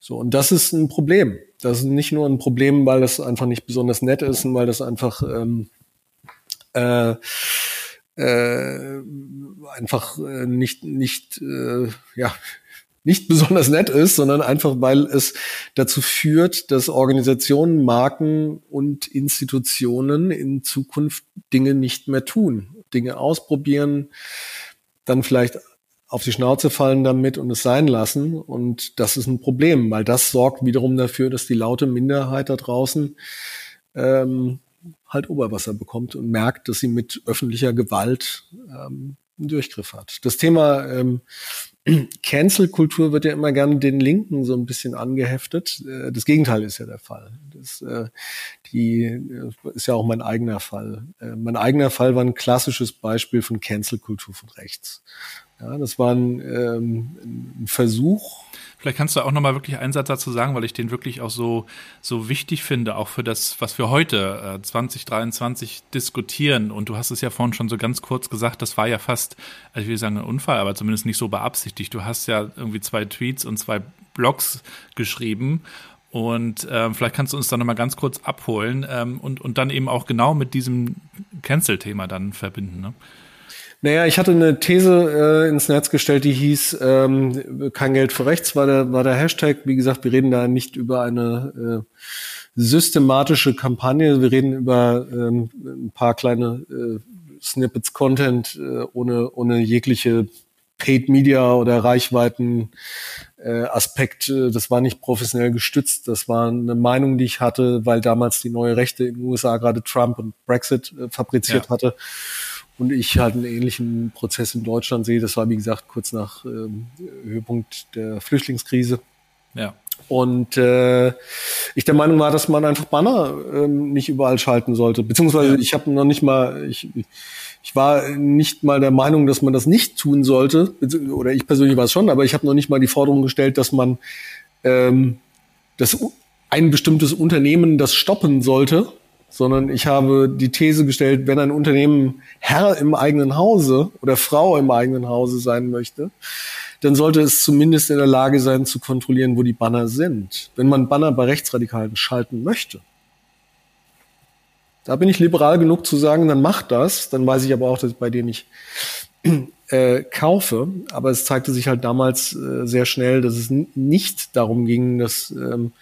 So, und das ist ein Problem. Das ist nicht nur ein Problem, weil das einfach nicht besonders nett ist und weil das einfach ähm, äh, äh, einfach äh, nicht nicht äh, ja nicht besonders nett ist, sondern einfach weil es dazu führt, dass Organisationen, Marken und Institutionen in Zukunft Dinge nicht mehr tun, Dinge ausprobieren, dann vielleicht auf die Schnauze fallen damit und es sein lassen. Und das ist ein Problem, weil das sorgt wiederum dafür, dass die laute Minderheit da draußen ähm, halt Oberwasser bekommt und merkt, dass sie mit öffentlicher Gewalt ähm, einen Durchgriff hat. Das Thema ähm, Cancel-Kultur wird ja immer gerne den Linken so ein bisschen angeheftet. Äh, das Gegenteil ist ja der Fall. Das äh, die, äh, ist ja auch mein eigener Fall. Mein eigener Fall war ein klassisches Beispiel von Cancel-Kultur von rechts. Ja, das war ein, ähm, ein Versuch. Vielleicht kannst du auch nochmal wirklich einen Satz dazu sagen, weil ich den wirklich auch so, so wichtig finde, auch für das, was wir heute äh, 2023 diskutieren. Und du hast es ja vorhin schon so ganz kurz gesagt, das war ja fast, also ich will sagen ein Unfall, aber zumindest nicht so beabsichtigt. Du hast ja irgendwie zwei Tweets und zwei Blogs geschrieben und ähm, vielleicht kannst du uns da nochmal ganz kurz abholen ähm, und, und dann eben auch genau mit diesem Cancel-Thema dann verbinden. Ne? Naja, ich hatte eine These äh, ins Netz gestellt, die hieß, ähm, kein Geld für rechts war der, war der Hashtag. Wie gesagt, wir reden da nicht über eine äh, systematische Kampagne, wir reden über ähm, ein paar kleine äh, Snippets Content äh, ohne, ohne jegliche Paid Media oder Reichweiten äh, Aspekt. Das war nicht professionell gestützt. Das war eine Meinung, die ich hatte, weil damals die neue Rechte in den USA gerade Trump und Brexit äh, fabriziert ja. hatte und ich halt einen ähnlichen Prozess in Deutschland sehe. Das war, wie gesagt, kurz nach ähm, Höhepunkt der Flüchtlingskrise. Ja. Und äh, ich der Meinung war, dass man einfach Banner ähm, nicht überall schalten sollte. Beziehungsweise ja. ich habe noch nicht mal, ich, ich war nicht mal der Meinung, dass man das nicht tun sollte. Oder ich persönlich war es schon, aber ich habe noch nicht mal die Forderung gestellt, dass man ähm, das ein bestimmtes Unternehmen das stoppen sollte sondern ich habe die These gestellt, wenn ein Unternehmen Herr im eigenen Hause oder Frau im eigenen Hause sein möchte, dann sollte es zumindest in der Lage sein zu kontrollieren, wo die Banner sind. Wenn man Banner bei Rechtsradikalen schalten möchte, da bin ich liberal genug zu sagen, dann macht das. Dann weiß ich aber auch, dass ich bei dir nicht äh, kaufe. Aber es zeigte sich halt damals äh, sehr schnell, dass es nicht darum ging, dass ähm,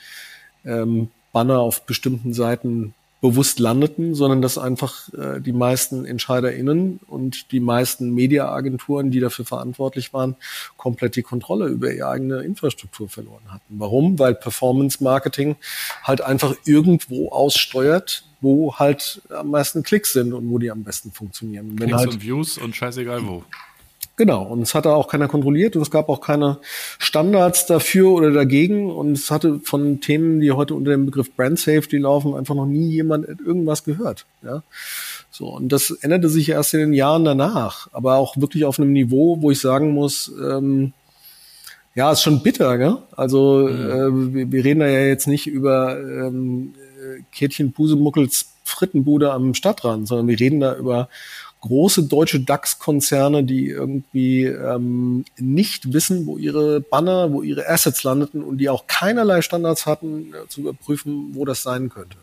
ähm, Banner auf bestimmten Seiten bewusst landeten, sondern dass einfach äh, die meisten EntscheiderInnen und die meisten Mediaagenturen, die dafür verantwortlich waren, komplett die Kontrolle über ihre eigene Infrastruktur verloren hatten. Warum? Weil Performance Marketing halt einfach irgendwo aussteuert, wo halt am meisten Klicks sind und wo die am besten funktionieren. Klicks halt, und Views und scheißegal wo. Genau, und es hatte auch keiner kontrolliert und es gab auch keine Standards dafür oder dagegen und es hatte von Themen, die heute unter dem Begriff Brand Safety laufen, einfach noch nie jemand irgendwas gehört. Ja, so und das änderte sich erst in den Jahren danach, aber auch wirklich auf einem Niveau, wo ich sagen muss, ähm, ja, ist schon bitter, gell? Also mhm. äh, wir, wir, reden da ja jetzt nicht über ähm, Kätchen Pusemuckels Frittenbude am Stadtrand, sondern wir reden da über große deutsche DAX-Konzerne, die irgendwie ähm, nicht wissen, wo ihre Banner, wo ihre Assets landeten und die auch keinerlei Standards hatten, äh, zu überprüfen, wo das sein könnte.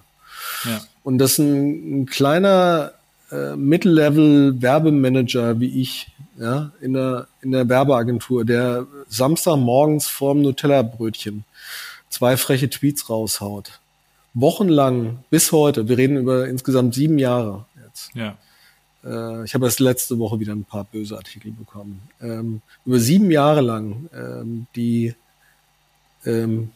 Ja. Und das ein, ein kleiner äh, Middle-Level-Werbemanager wie ich, ja, in der, in der Werbeagentur, der Samstagmorgens vorm Nutella-Brötchen zwei freche Tweets raushaut. Wochenlang bis heute, wir reden über insgesamt sieben Jahre jetzt. Ja äh, ich habe erst letzte Woche wieder ein paar böse Artikel bekommen. Ähm, über sieben Jahre lang, ähm, die ähm,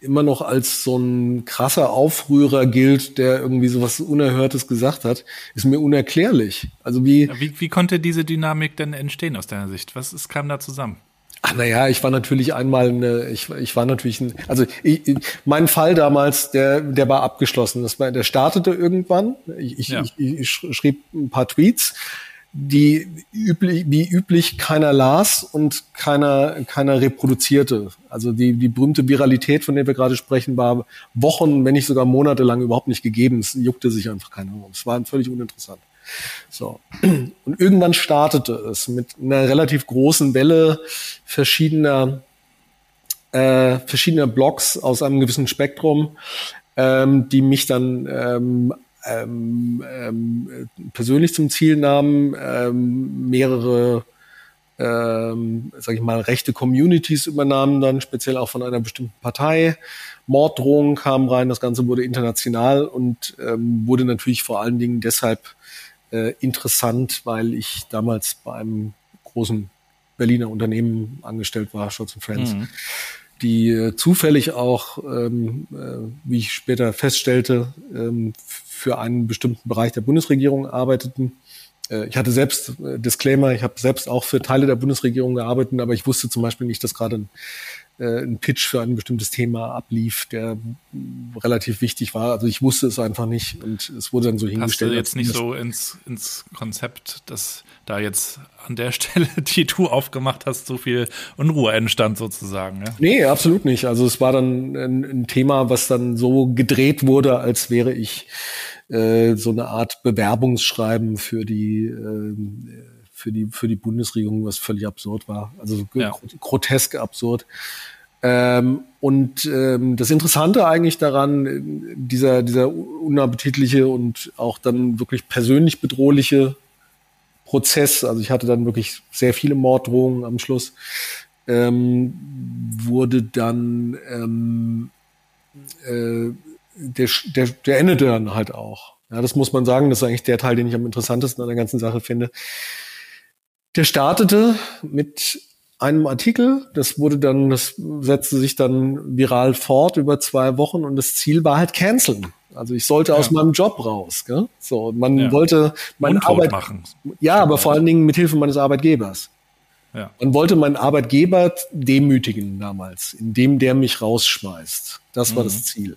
immer noch als so ein krasser Aufrührer gilt, der irgendwie so was Unerhörtes gesagt hat, ist mir unerklärlich. Also wie, wie, wie konnte diese Dynamik denn entstehen aus deiner Sicht? Was ist, kam da zusammen? Ach naja, ich war natürlich einmal eine, ich, ich war natürlich ein, also ich, mein Fall damals, der, der war abgeschlossen. Das war, der startete irgendwann. Ich, ja. ich, ich, schrieb ein paar Tweets, die üblich, wie üblich keiner las und keiner, keiner reproduzierte. Also die, die berühmte Viralität, von der wir gerade sprechen, war Wochen, wenn nicht sogar Monate lang überhaupt nicht gegeben. Es juckte sich einfach keiner um. Es war völlig uninteressant. So. Und irgendwann startete es mit einer relativ großen Welle verschiedener, äh, verschiedener Blogs aus einem gewissen Spektrum, ähm, die mich dann ähm, ähm, ähm, persönlich zum Ziel nahmen, ähm, mehrere ähm, sag ich mal, rechte Communities übernahmen dann, speziell auch von einer bestimmten Partei. Morddrohungen kamen rein, das Ganze wurde international und ähm, wurde natürlich vor allen Dingen deshalb äh, interessant, weil ich damals bei einem großen Berliner Unternehmen angestellt war, Schultz Friends, mhm. die äh, zufällig auch, ähm, äh, wie ich später feststellte, ähm, für einen bestimmten Bereich der Bundesregierung arbeiteten. Äh, ich hatte selbst, äh, Disclaimer, ich habe selbst auch für Teile der Bundesregierung gearbeitet, aber ich wusste zum Beispiel nicht, dass gerade ein äh, ein Pitch für ein bestimmtes Thema ablief, der relativ wichtig war. Also ich wusste es einfach nicht und es wurde dann so hingestellt. Hast du jetzt nicht so ins, ins Konzept, dass da jetzt an der Stelle, die du aufgemacht hast, so viel Unruhe entstand sozusagen? Ja? Nee, absolut nicht. Also es war dann ein, ein Thema, was dann so gedreht wurde, als wäre ich äh, so eine Art Bewerbungsschreiben für die äh, für die, für die Bundesregierung, was völlig absurd war. Also ja. grotesk absurd. Ähm, und ähm, das Interessante eigentlich daran, dieser, dieser unappetitliche und auch dann wirklich persönlich bedrohliche Prozess, also ich hatte dann wirklich sehr viele Morddrohungen am Schluss, ähm, wurde dann ähm, äh, der, der, der endete dann halt auch. Ja, das muss man sagen, das ist eigentlich der Teil, den ich am interessantesten an der ganzen Sache finde. Der startete mit einem Artikel, das wurde dann, das setzte sich dann viral fort über zwei Wochen und das Ziel war halt canceln. Also ich sollte ja. aus meinem Job raus. Gell? So, man ja. wollte meine Arbeit machen. Ja, aber vor allen Dingen mit Hilfe meines Arbeitgebers. Ja. Man wollte meinen Arbeitgeber demütigen damals, indem der mich rausschmeißt. Das war mhm. das Ziel.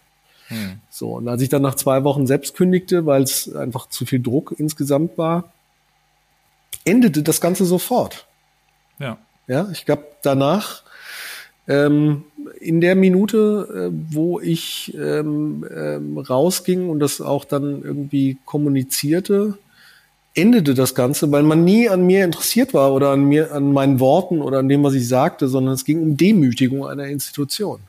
Mhm. So, und als ich dann nach zwei Wochen selbst kündigte, weil es einfach zu viel Druck insgesamt war, endete das Ganze sofort. Ja. Ja, ich glaube, danach, ähm, in der Minute, äh, wo ich ähm, ähm, rausging und das auch dann irgendwie kommunizierte, endete das Ganze, weil man nie an mir interessiert war oder an mir, an meinen Worten oder an dem, was ich sagte, sondern es ging um Demütigung einer Institution.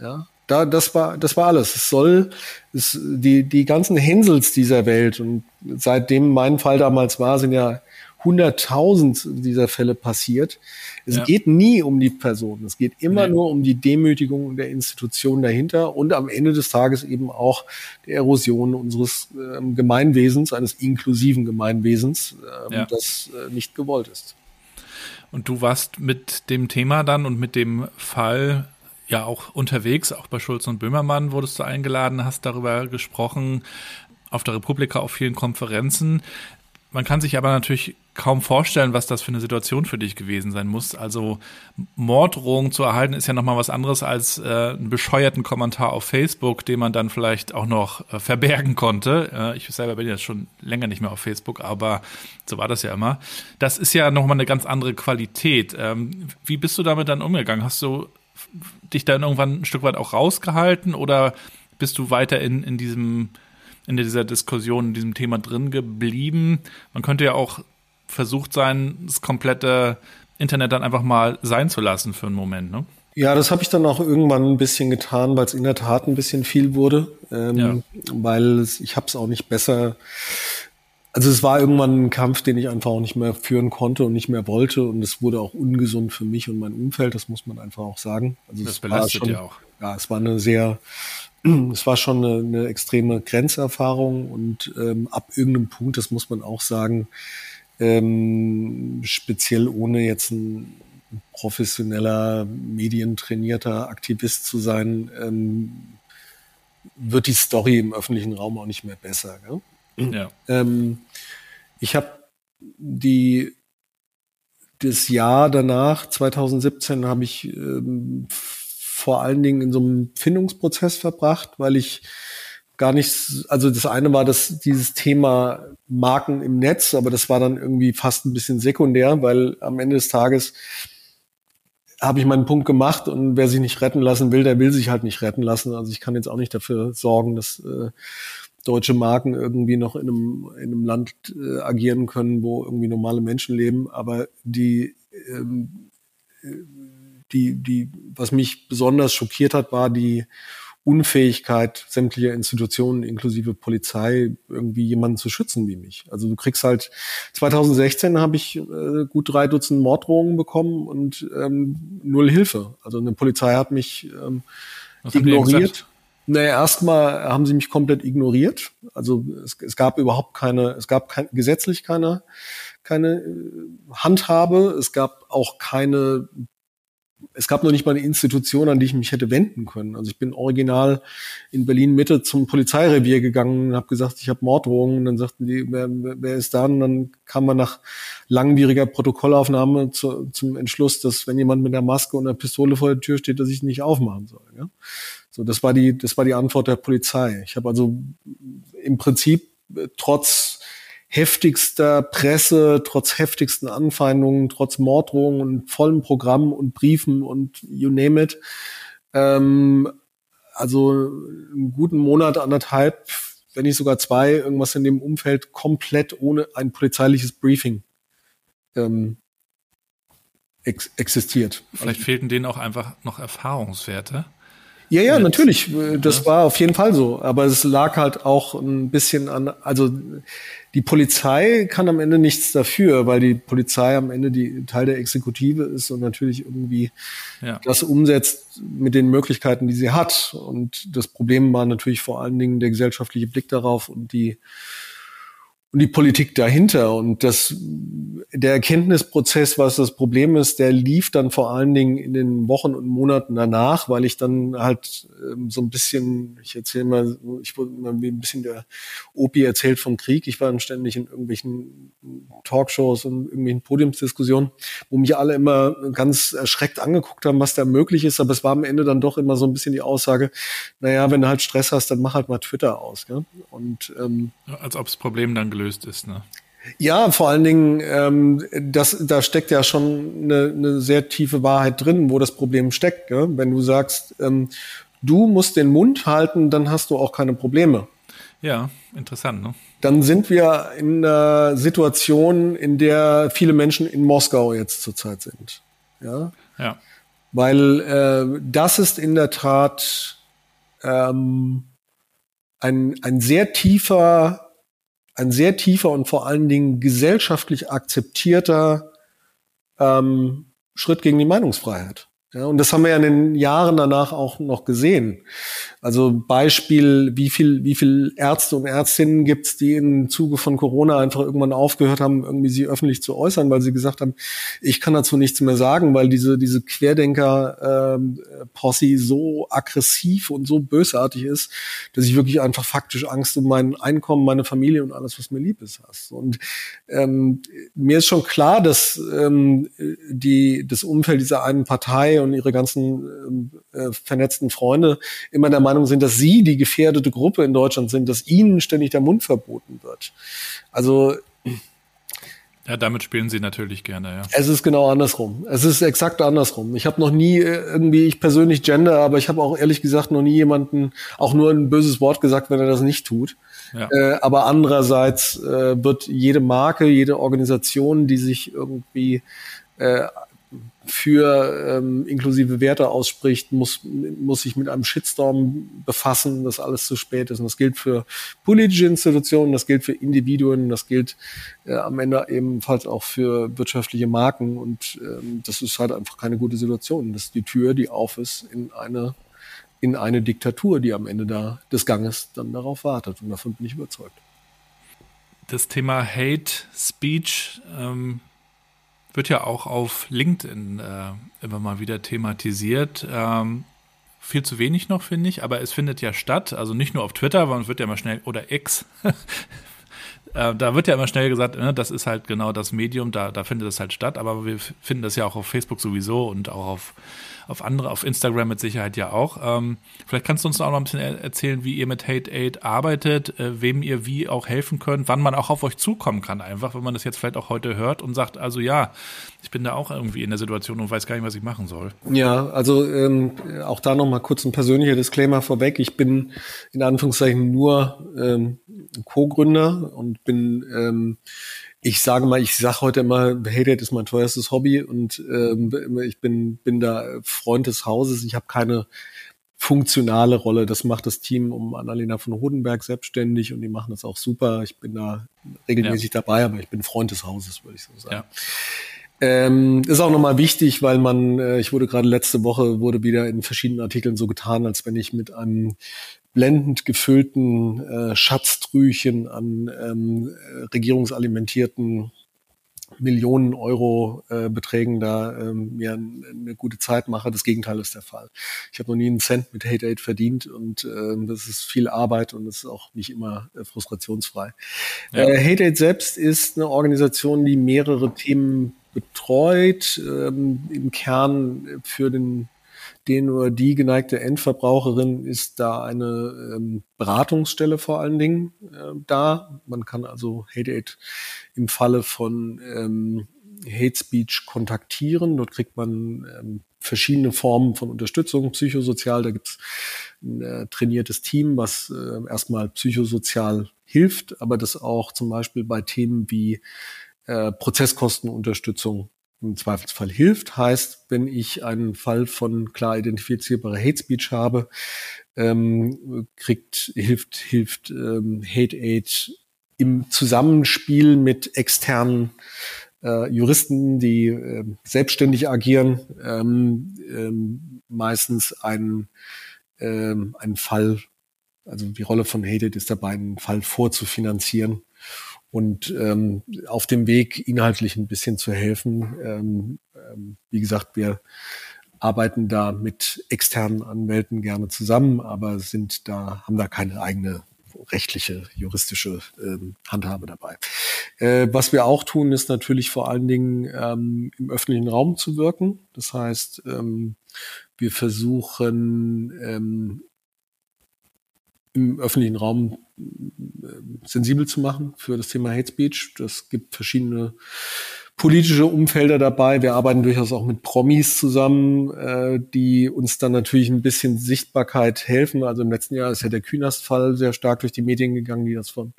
Ja, da, das war, das war alles. Es soll, es, die, die ganzen Hänsels dieser Welt und seitdem mein Fall damals war, sind ja hunderttausend dieser Fälle passiert. Es ja. geht nie um die Person. Es geht immer nee. nur um die Demütigung der Institution dahinter und am Ende des Tages eben auch der Erosion unseres äh, Gemeinwesens, eines inklusiven Gemeinwesens, äh, ja. das äh, nicht gewollt ist. Und du warst mit dem Thema dann und mit dem Fall ja auch unterwegs, auch bei Schulz und Böhmermann wurdest du eingeladen, hast darüber gesprochen, auf der Republika auf vielen Konferenzen. Man kann sich aber natürlich kaum vorstellen, was das für eine Situation für dich gewesen sein muss. Also Morddrohungen zu erhalten ist ja nochmal was anderes als äh, einen bescheuerten Kommentar auf Facebook, den man dann vielleicht auch noch äh, verbergen konnte. Äh, ich selber bin jetzt schon länger nicht mehr auf Facebook, aber so war das ja immer. Das ist ja nochmal eine ganz andere Qualität. Ähm, wie bist du damit dann umgegangen? Hast du dich dann irgendwann ein Stück weit auch rausgehalten oder bist du weiter in, in diesem in dieser Diskussion, in diesem Thema drin geblieben? Man könnte ja auch versucht sein, das komplette Internet dann einfach mal sein zu lassen für einen Moment, ne? Ja, das habe ich dann auch irgendwann ein bisschen getan, weil es in der Tat ein bisschen viel wurde, ähm, ja. weil ich habe es auch nicht besser also es war irgendwann ein Kampf, den ich einfach auch nicht mehr führen konnte und nicht mehr wollte. Und es wurde auch ungesund für mich und mein Umfeld, das muss man einfach auch sagen. Also das belastet schon, ja auch. Ja, es war eine sehr, es war schon eine, eine extreme Grenzerfahrung und ähm, ab irgendeinem Punkt, das muss man auch sagen, ähm, speziell ohne jetzt ein professioneller, medientrainierter Aktivist zu sein, ähm, wird die Story im öffentlichen Raum auch nicht mehr besser. Gell? Ja. Ähm, ich habe die, das Jahr danach, 2017, habe ich ähm, vor allen Dingen in so einem Findungsprozess verbracht, weil ich gar nicht, also das eine war das, dieses Thema Marken im Netz, aber das war dann irgendwie fast ein bisschen sekundär, weil am Ende des Tages habe ich meinen Punkt gemacht und wer sich nicht retten lassen will, der will sich halt nicht retten lassen. Also ich kann jetzt auch nicht dafür sorgen, dass äh, deutsche Marken irgendwie noch in einem, in einem Land äh, agieren können, wo irgendwie normale Menschen leben. Aber die, ähm, äh, die, die, was mich besonders schockiert hat, war die Unfähigkeit sämtlicher Institutionen inklusive Polizei irgendwie jemanden zu schützen wie mich. Also du kriegst halt 2016 habe ich äh, gut drei Dutzend Morddrohungen bekommen und ähm, null Hilfe. Also eine Polizei hat mich ähm, ignoriert. Naja, erstmal haben sie mich komplett ignoriert. Also es, es gab überhaupt keine, es gab kein, gesetzlich keine, keine äh, Handhabe. Es gab auch keine es gab noch nicht mal eine Institution, an die ich mich hätte wenden können. Also ich bin original in Berlin Mitte zum Polizeirevier gegangen und habe gesagt, ich habe Morddrohungen. Und dann sagten die, wer, wer ist da? Und dann kam man nach langwieriger Protokollaufnahme zu, zum Entschluss, dass wenn jemand mit einer Maske und einer Pistole vor der Tür steht, dass ich nicht aufmachen soll. Ja? So, das war die, das war die Antwort der Polizei. Ich habe also im Prinzip äh, trotz heftigster Presse, trotz heftigsten Anfeindungen, trotz Morddrohungen und vollem Programm und Briefen und you name it. Ähm, also einen guten Monat, anderthalb, wenn nicht sogar zwei, irgendwas in dem Umfeld komplett ohne ein polizeiliches Briefing ähm, ex existiert. Vielleicht fehlten denen auch einfach noch Erfahrungswerte. Ja, ja, natürlich. Das war auf jeden Fall so. Aber es lag halt auch ein bisschen an, also die Polizei kann am Ende nichts dafür, weil die Polizei am Ende die Teil der Exekutive ist und natürlich irgendwie ja. das umsetzt mit den Möglichkeiten, die sie hat. Und das Problem war natürlich vor allen Dingen der gesellschaftliche Blick darauf und die und die Politik dahinter. Und das, der Erkenntnisprozess, was das Problem ist, der lief dann vor allen Dingen in den Wochen und Monaten danach, weil ich dann halt ähm, so ein bisschen, ich erzähle mal, ich wurde mal ein bisschen der Opi erzählt vom Krieg. Ich war dann ständig in irgendwelchen Talkshows und irgendwelchen Podiumsdiskussionen, wo mich alle immer ganz erschreckt angeguckt haben, was da möglich ist. Aber es war am Ende dann doch immer so ein bisschen die Aussage, naja, wenn du halt Stress hast, dann mach halt mal Twitter aus. Gell? Und ähm, als ob das Problem dann gelöst gelöst ist. Ne? Ja, vor allen Dingen, ähm, das, da steckt ja schon eine, eine sehr tiefe Wahrheit drin, wo das Problem steckt. Gell? Wenn du sagst, ähm, du musst den Mund halten, dann hast du auch keine Probleme. Ja, interessant, ne? Dann sind wir in einer Situation, in der viele Menschen in Moskau jetzt zurzeit sind. Ja. Ja. Weil äh, das ist in der Tat ähm, ein, ein sehr tiefer ein sehr tiefer und vor allen Dingen gesellschaftlich akzeptierter ähm, Schritt gegen die Meinungsfreiheit. Ja, und das haben wir ja in den Jahren danach auch noch gesehen. Also Beispiel, wie viel, wie viel Ärzte und Ärztinnen gibt es, die im Zuge von Corona einfach irgendwann aufgehört haben, irgendwie sie öffentlich zu äußern, weil sie gesagt haben, ich kann dazu nichts mehr sagen, weil diese, diese Querdenker-Posse ähm, so aggressiv und so bösartig ist, dass ich wirklich einfach faktisch Angst um mein Einkommen, meine Familie und alles, was mir lieb ist, hast. Und ähm, mir ist schon klar, dass ähm, die, das Umfeld dieser einen Partei und ihre ganzen äh, vernetzten Freunde immer der Meinung sind, dass sie die gefährdete Gruppe in Deutschland sind, dass ihnen ständig der Mund verboten wird. Also ja, damit spielen sie natürlich gerne, ja. Es ist genau andersrum. Es ist exakt andersrum. Ich habe noch nie äh, irgendwie, ich persönlich gender, aber ich habe auch ehrlich gesagt noch nie jemanden auch nur ein böses Wort gesagt, wenn er das nicht tut. Ja. Äh, aber andererseits äh, wird jede Marke, jede Organisation, die sich irgendwie äh, für ähm, inklusive Werte ausspricht, muss, muss sich mit einem Shitstorm befassen, dass alles zu spät ist. Und das gilt für politische Institutionen, das gilt für Individuen, das gilt äh, am Ende ebenfalls auch für wirtschaftliche Marken. Und ähm, das ist halt einfach keine gute Situation. Das ist die Tür, die auf ist in eine, in eine Diktatur, die am Ende da des Ganges dann darauf wartet. Und davon bin ich überzeugt. Das Thema Hate Speech ähm wird ja auch auf LinkedIn äh, immer mal wieder thematisiert. Ähm, viel zu wenig noch, finde ich, aber es findet ja statt. Also nicht nur auf Twitter, sondern es wird ja mal schnell, oder X, äh, da wird ja immer schnell gesagt, ne, das ist halt genau das Medium, da, da findet das halt statt, aber wir finden das ja auch auf Facebook sowieso und auch auf auf andere, auf Instagram mit Sicherheit ja auch. Ähm, vielleicht kannst du uns auch noch ein bisschen erzählen, wie ihr mit Hate Aid arbeitet, äh, wem ihr wie auch helfen könnt, wann man auch auf euch zukommen kann, einfach, wenn man das jetzt vielleicht auch heute hört und sagt, also ja, ich bin da auch irgendwie in der Situation und weiß gar nicht, was ich machen soll. Ja, also ähm, auch da noch mal kurz ein persönlicher Disclaimer vorweg. Ich bin in Anführungszeichen nur ähm, Co-Gründer und bin ähm, ich sage mal, ich sage heute immer, Hated ist mein teuerstes Hobby und ähm, ich bin, bin da Freund des Hauses. Ich habe keine funktionale Rolle. Das macht das Team um Annalena von Hodenberg selbstständig und die machen das auch super. Ich bin da regelmäßig ja. dabei, aber ich bin Freund des Hauses, würde ich so sagen. Ja. Ähm, ist auch nochmal wichtig, weil man, äh, ich wurde gerade letzte Woche, wurde wieder in verschiedenen Artikeln so getan, als wenn ich mit einem blendend gefüllten äh, Schatztrüchen an ähm, regierungsalimentierten Millionen Euro äh, Beträgen da ähm, mir eine gute Zeit mache. Das Gegenteil ist der Fall. Ich habe noch nie einen Cent mit Hate Aid verdient und äh, das ist viel Arbeit und das ist auch nicht immer äh, frustrationsfrei. Ja. Äh, Hate Aid selbst ist eine Organisation, die mehrere Themen betreut, ähm, im Kern für den den oder die geneigte Endverbraucherin ist da eine ähm, Beratungsstelle vor allen Dingen äh, da. Man kann also Hate Aid im Falle von ähm, Hate Speech kontaktieren. Dort kriegt man ähm, verschiedene Formen von Unterstützung, psychosozial. Da gibt's ein äh, trainiertes Team, was äh, erstmal psychosozial hilft, aber das auch zum Beispiel bei Themen wie äh, Prozesskostenunterstützung im Zweifelsfall hilft. Heißt, wenn ich einen Fall von klar identifizierbarer Hate Speech habe, ähm, kriegt, hilft, hilft ähm, Hate Aid im Zusammenspiel mit externen äh, Juristen, die äh, selbstständig agieren, ähm, ähm, meistens einen, ähm, einen Fall, also die Rolle von Hate Aid ist dabei, einen Fall vorzufinanzieren und ähm, auf dem Weg inhaltlich ein bisschen zu helfen. Ähm, ähm, wie gesagt, wir arbeiten da mit externen Anwälten gerne zusammen, aber sind da, haben da keine eigene rechtliche, juristische ähm, Handhabe dabei. Äh, was wir auch tun, ist natürlich vor allen Dingen ähm, im öffentlichen Raum zu wirken. Das heißt, ähm, wir versuchen ähm, im öffentlichen Raum äh, sensibel zu machen für das Thema Hate Speech. Das gibt verschiedene politische Umfelder dabei. Wir arbeiten durchaus auch mit Promis zusammen, äh, die uns dann natürlich ein bisschen Sichtbarkeit helfen. Also im letzten Jahr ist ja der Künast-Fall sehr stark durch die Medien gegangen, die das von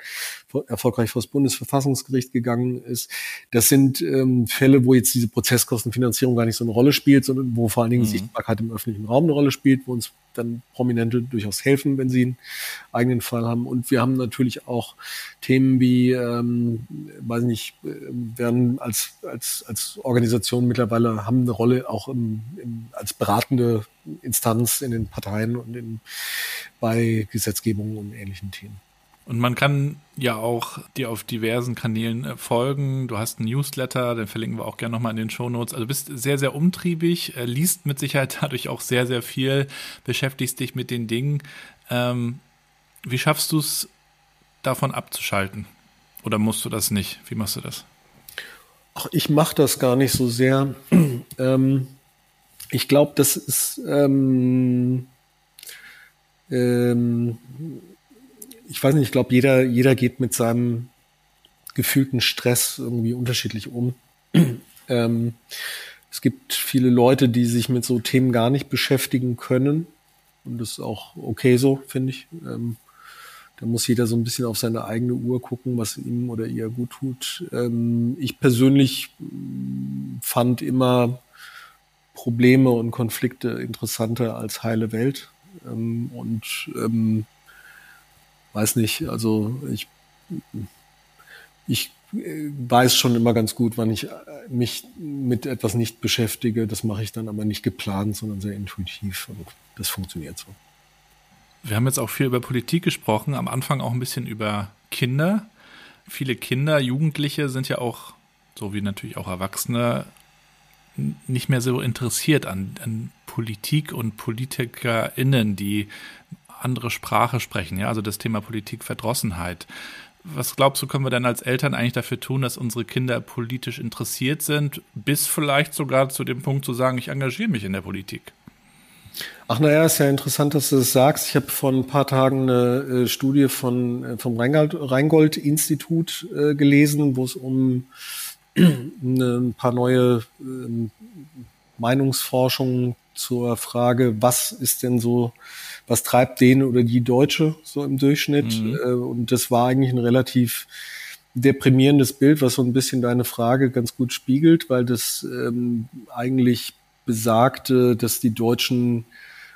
erfolgreich vor das Bundesverfassungsgericht gegangen ist. Das sind ähm, Fälle, wo jetzt diese Prozesskostenfinanzierung gar nicht so eine Rolle spielt, sondern wo vor allen Dingen mhm. Sichtbarkeit im öffentlichen Raum eine Rolle spielt, wo uns dann Prominente durchaus helfen, wenn sie einen eigenen Fall haben. Und wir haben natürlich auch Themen wie, ähm, weiß nicht, äh, werden als, als, als Organisation mittlerweile haben eine Rolle auch im, im, als beratende Instanz in den Parteien und in, bei Gesetzgebungen und ähnlichen Themen. Und man kann ja auch dir auf diversen Kanälen äh, folgen. Du hast einen Newsletter, den verlinken wir auch gerne nochmal in den Show Notes. Also bist sehr, sehr umtriebig, äh, liest mit Sicherheit dadurch auch sehr, sehr viel, beschäftigst dich mit den Dingen. Ähm, wie schaffst du es, davon abzuschalten? Oder musst du das nicht? Wie machst du das? Ach, ich mache das gar nicht so sehr. ähm, ich glaube, das ist ähm, ähm, ich weiß nicht, ich glaube, jeder, jeder geht mit seinem gefühlten Stress irgendwie unterschiedlich um. ähm, es gibt viele Leute, die sich mit so Themen gar nicht beschäftigen können. Und das ist auch okay so, finde ich. Ähm, da muss jeder so ein bisschen auf seine eigene Uhr gucken, was ihm oder ihr gut tut. Ähm, ich persönlich mm, fand immer Probleme und Konflikte interessanter als heile Welt. Ähm, und ähm, weiß nicht, also ich, ich weiß schon immer ganz gut, wann ich mich mit etwas nicht beschäftige. Das mache ich dann aber nicht geplant, sondern sehr intuitiv und das funktioniert so. Wir haben jetzt auch viel über Politik gesprochen, am Anfang auch ein bisschen über Kinder. Viele Kinder, Jugendliche sind ja auch, so wie natürlich auch Erwachsene, nicht mehr so interessiert an, an Politik und PolitikerInnen, die andere Sprache sprechen, ja, also das Thema Politikverdrossenheit. was glaubst du, können wir denn als Eltern eigentlich dafür tun, dass unsere Kinder politisch interessiert sind, bis vielleicht sogar zu dem Punkt zu sagen, ich engagiere mich in der Politik? Ach naja, ist ja interessant, dass du das sagst. Ich habe vor ein paar Tagen eine äh, Studie von, äh, vom Rheingold-Institut äh, gelesen, wo es um ein paar neue ähm, Meinungsforschungen zur Frage, was ist denn so, was treibt den oder die Deutsche so im Durchschnitt? Mhm. Äh, und das war eigentlich ein relativ deprimierendes Bild, was so ein bisschen deine Frage ganz gut spiegelt, weil das ähm, eigentlich besagte, dass die Deutschen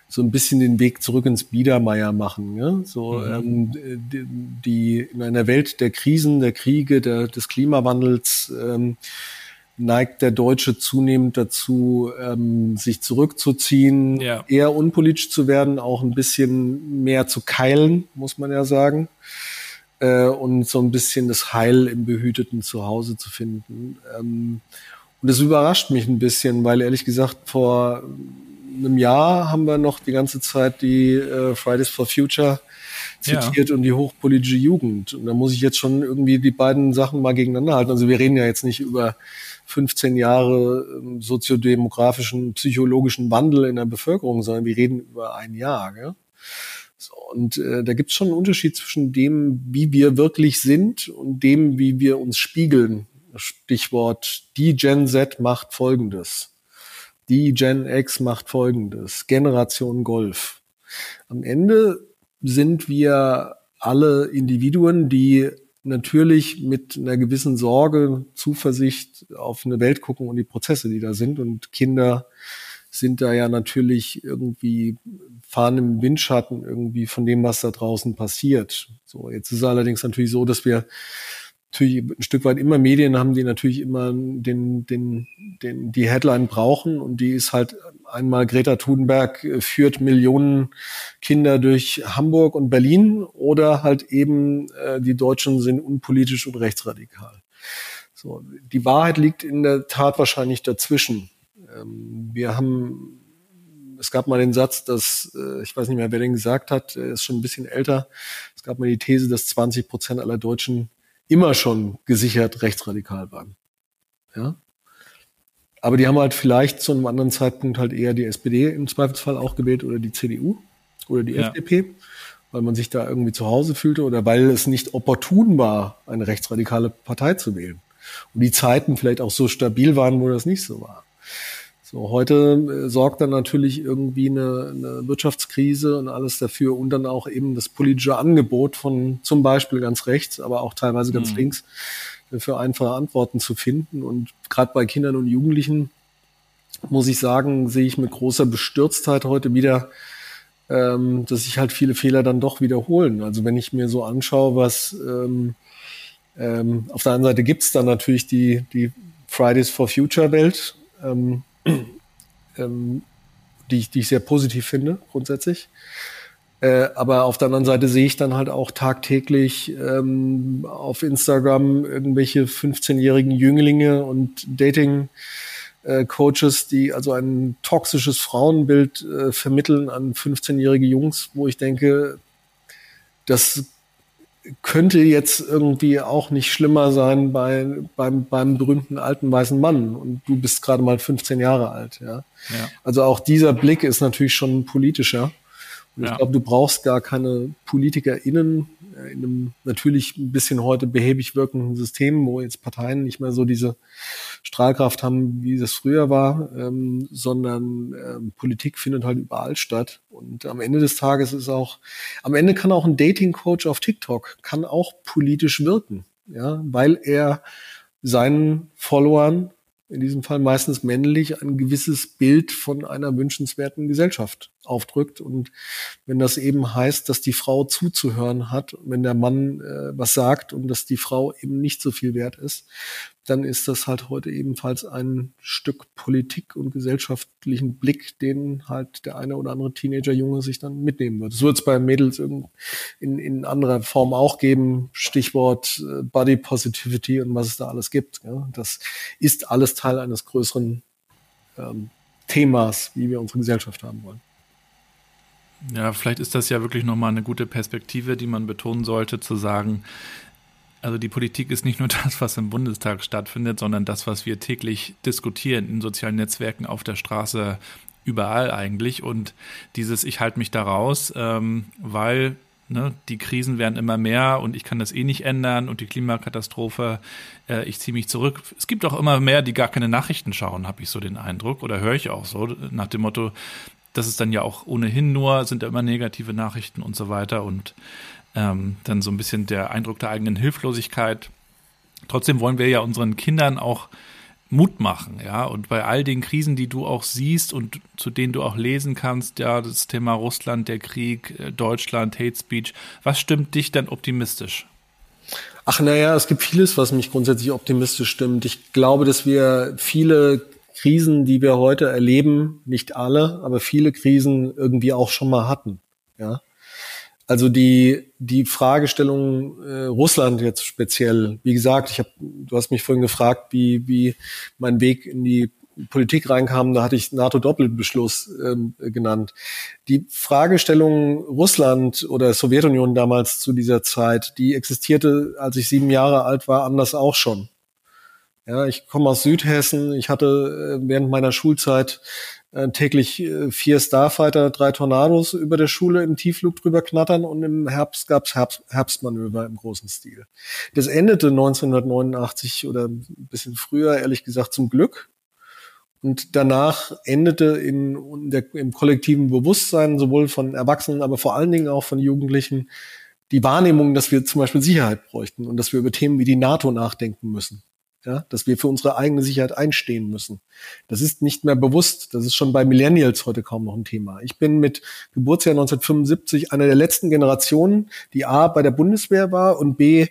so ein bisschen den Weg zurück ins Biedermeier machen. Ja? So mhm. ähm, die, die in einer Welt der Krisen, der Kriege, der, des Klimawandels ähm, neigt der Deutsche zunehmend dazu, ähm, sich zurückzuziehen, ja. eher unpolitisch zu werden, auch ein bisschen mehr zu keilen, muss man ja sagen, äh, und so ein bisschen das Heil im behüteten Zuhause zu finden. Ähm, und das überrascht mich ein bisschen, weil ehrlich gesagt vor einem Jahr haben wir noch die ganze Zeit die äh, Fridays for Future zitiert ja. und die hochpolitische Jugend. Und da muss ich jetzt schon irgendwie die beiden Sachen mal gegeneinander halten. Also wir reden ja jetzt nicht über 15 Jahre ähm, soziodemografischen, psychologischen Wandel in der Bevölkerung, sondern wir reden über ein Jahr. Gell? So, und äh, da gibt es schon einen Unterschied zwischen dem, wie wir wirklich sind und dem, wie wir uns spiegeln. Stichwort, die Gen Z macht Folgendes die Gen X macht Folgendes, Generation Golf. Am Ende sind wir alle Individuen, die natürlich mit einer gewissen Sorge, Zuversicht auf eine Welt gucken und die Prozesse, die da sind. Und Kinder sind da ja natürlich irgendwie, fahren im Windschatten irgendwie von dem, was da draußen passiert. So, jetzt ist es allerdings natürlich so, dass wir natürlich ein Stück weit immer Medien haben, die natürlich immer den, den, den, die Headline brauchen und die ist halt einmal Greta Thunberg äh, führt Millionen Kinder durch Hamburg und Berlin oder halt eben äh, die Deutschen sind unpolitisch und rechtsradikal. So, die Wahrheit liegt in der Tat wahrscheinlich dazwischen. Ähm, wir haben es gab mal den Satz, dass, äh, ich weiß nicht mehr, wer den gesagt hat, er ist schon ein bisschen älter. Es gab mal die These, dass 20 Prozent aller Deutschen immer schon gesichert rechtsradikal waren. Ja. Aber die haben halt vielleicht zu einem anderen Zeitpunkt halt eher die SPD im Zweifelsfall auch gewählt oder die CDU oder die ja. FDP, weil man sich da irgendwie zu Hause fühlte oder weil es nicht opportun war, eine rechtsradikale Partei zu wählen. Und die Zeiten vielleicht auch so stabil waren, wo das nicht so war. So, heute äh, sorgt dann natürlich irgendwie eine, eine Wirtschaftskrise und alles dafür und dann auch eben das politische Angebot von zum Beispiel ganz rechts, aber auch teilweise ganz mhm. links äh, für einfache Antworten zu finden. Und gerade bei Kindern und Jugendlichen muss ich sagen, sehe ich mit großer Bestürztheit heute wieder, ähm, dass sich halt viele Fehler dann doch wiederholen. Also wenn ich mir so anschaue, was ähm, ähm, auf der einen Seite gibt's dann natürlich die, die Fridays for Future Welt, ähm, ähm, die, ich, die ich sehr positiv finde, grundsätzlich. Äh, aber auf der anderen Seite sehe ich dann halt auch tagtäglich ähm, auf Instagram irgendwelche 15-jährigen Jünglinge und Dating- äh, Coaches, die also ein toxisches Frauenbild äh, vermitteln an 15-jährige Jungs, wo ich denke, das könnte jetzt irgendwie auch nicht schlimmer sein bei, beim, beim berühmten alten weißen Mann und du bist gerade mal 15 Jahre alt. Ja? ja. Also auch dieser Blick ist natürlich schon politischer. Und ja. ich glaube, du brauchst gar keine PolitikerInnen in einem natürlich ein bisschen heute behäbig wirkenden System, wo jetzt Parteien nicht mehr so diese Strahlkraft haben, wie das früher war, ähm, sondern ähm, Politik findet halt überall statt. Und am Ende des Tages ist auch, am Ende kann auch ein Dating-Coach auf TikTok, kann auch politisch wirken, ja, weil er seinen Followern in diesem Fall meistens männlich, ein gewisses Bild von einer wünschenswerten Gesellschaft aufdrückt. Und wenn das eben heißt, dass die Frau zuzuhören hat, wenn der Mann äh, was sagt und dass die Frau eben nicht so viel wert ist, dann ist das halt heute ebenfalls ein Stück Politik und gesellschaftlichen Blick, den halt der eine oder andere Teenager-Junge sich dann mitnehmen wird. Das wird es bei Mädels in, in, in anderer Form auch geben. Stichwort äh, Body Positivity und was es da alles gibt. Ja. Das ist alles Teil eines größeren ähm, Themas, wie wir unsere Gesellschaft haben wollen. Ja, vielleicht ist das ja wirklich nochmal eine gute Perspektive, die man betonen sollte, zu sagen, Also die Politik ist nicht nur das, was im Bundestag stattfindet, sondern das, was wir täglich diskutieren in sozialen Netzwerken, auf der Straße, überall eigentlich. Und dieses Ich halte mich da raus, ähm, weil ne, die Krisen werden immer mehr und ich kann das eh nicht ändern und die Klimakatastrophe, äh, ich ziehe mich zurück. Es gibt auch immer mehr, die gar keine Nachrichten schauen, habe ich so den Eindruck. Oder höre ich auch so, nach dem Motto, das ist dann ja auch ohnehin nur, sind ja immer negative Nachrichten und so weiter. Und ähm, dann so ein bisschen der Eindruck der eigenen Hilflosigkeit. Trotzdem wollen wir ja unseren Kindern auch Mut machen, ja. Und bei all den Krisen, die du auch siehst und zu denen du auch lesen kannst, ja, das Thema Russland, der Krieg, äh, Deutschland, Hate Speech, was stimmt dich denn optimistisch? Ach naja, es gibt vieles, was mich grundsätzlich optimistisch stimmt. Ich glaube, dass wir viele Krisen, die wir heute erleben, nicht alle, aber viele Krisen irgendwie auch schon mal hatten. Ja. Also die, die Fragestellung äh, Russland jetzt speziell, wie gesagt, ich habe, du hast mich vorhin gefragt, wie, wie mein Weg in die Politik reinkam, da hatte ich NATO-Doppelbeschluss ähm, genannt. Die Fragestellung Russland oder Sowjetunion damals zu dieser Zeit, die existierte, als ich sieben Jahre alt war, anders auch schon. Ja, ich komme aus Südhessen. Ich hatte äh, während meiner Schulzeit äh, täglich äh, vier Starfighter, drei Tornados über der Schule im Tiefflug drüber knattern und im Herbst gab's Herbst, Herbstmanöver im großen Stil. Das endete 1989 oder ein bisschen früher, ehrlich gesagt, zum Glück. Und danach endete in, der, im kollektiven Bewusstsein sowohl von Erwachsenen, aber vor allen Dingen auch von Jugendlichen die Wahrnehmung, dass wir zum Beispiel Sicherheit bräuchten und dass wir über Themen wie die NATO nachdenken müssen ja, dass wir für unsere eigene Sicherheit einstehen müssen. Das ist nicht mehr bewusst. Das ist schon bei Millennials heute kaum noch ein Thema. Ich bin mit Geburtsjahr 1975 einer der letzten Generationen, die A bei der Bundeswehr war und B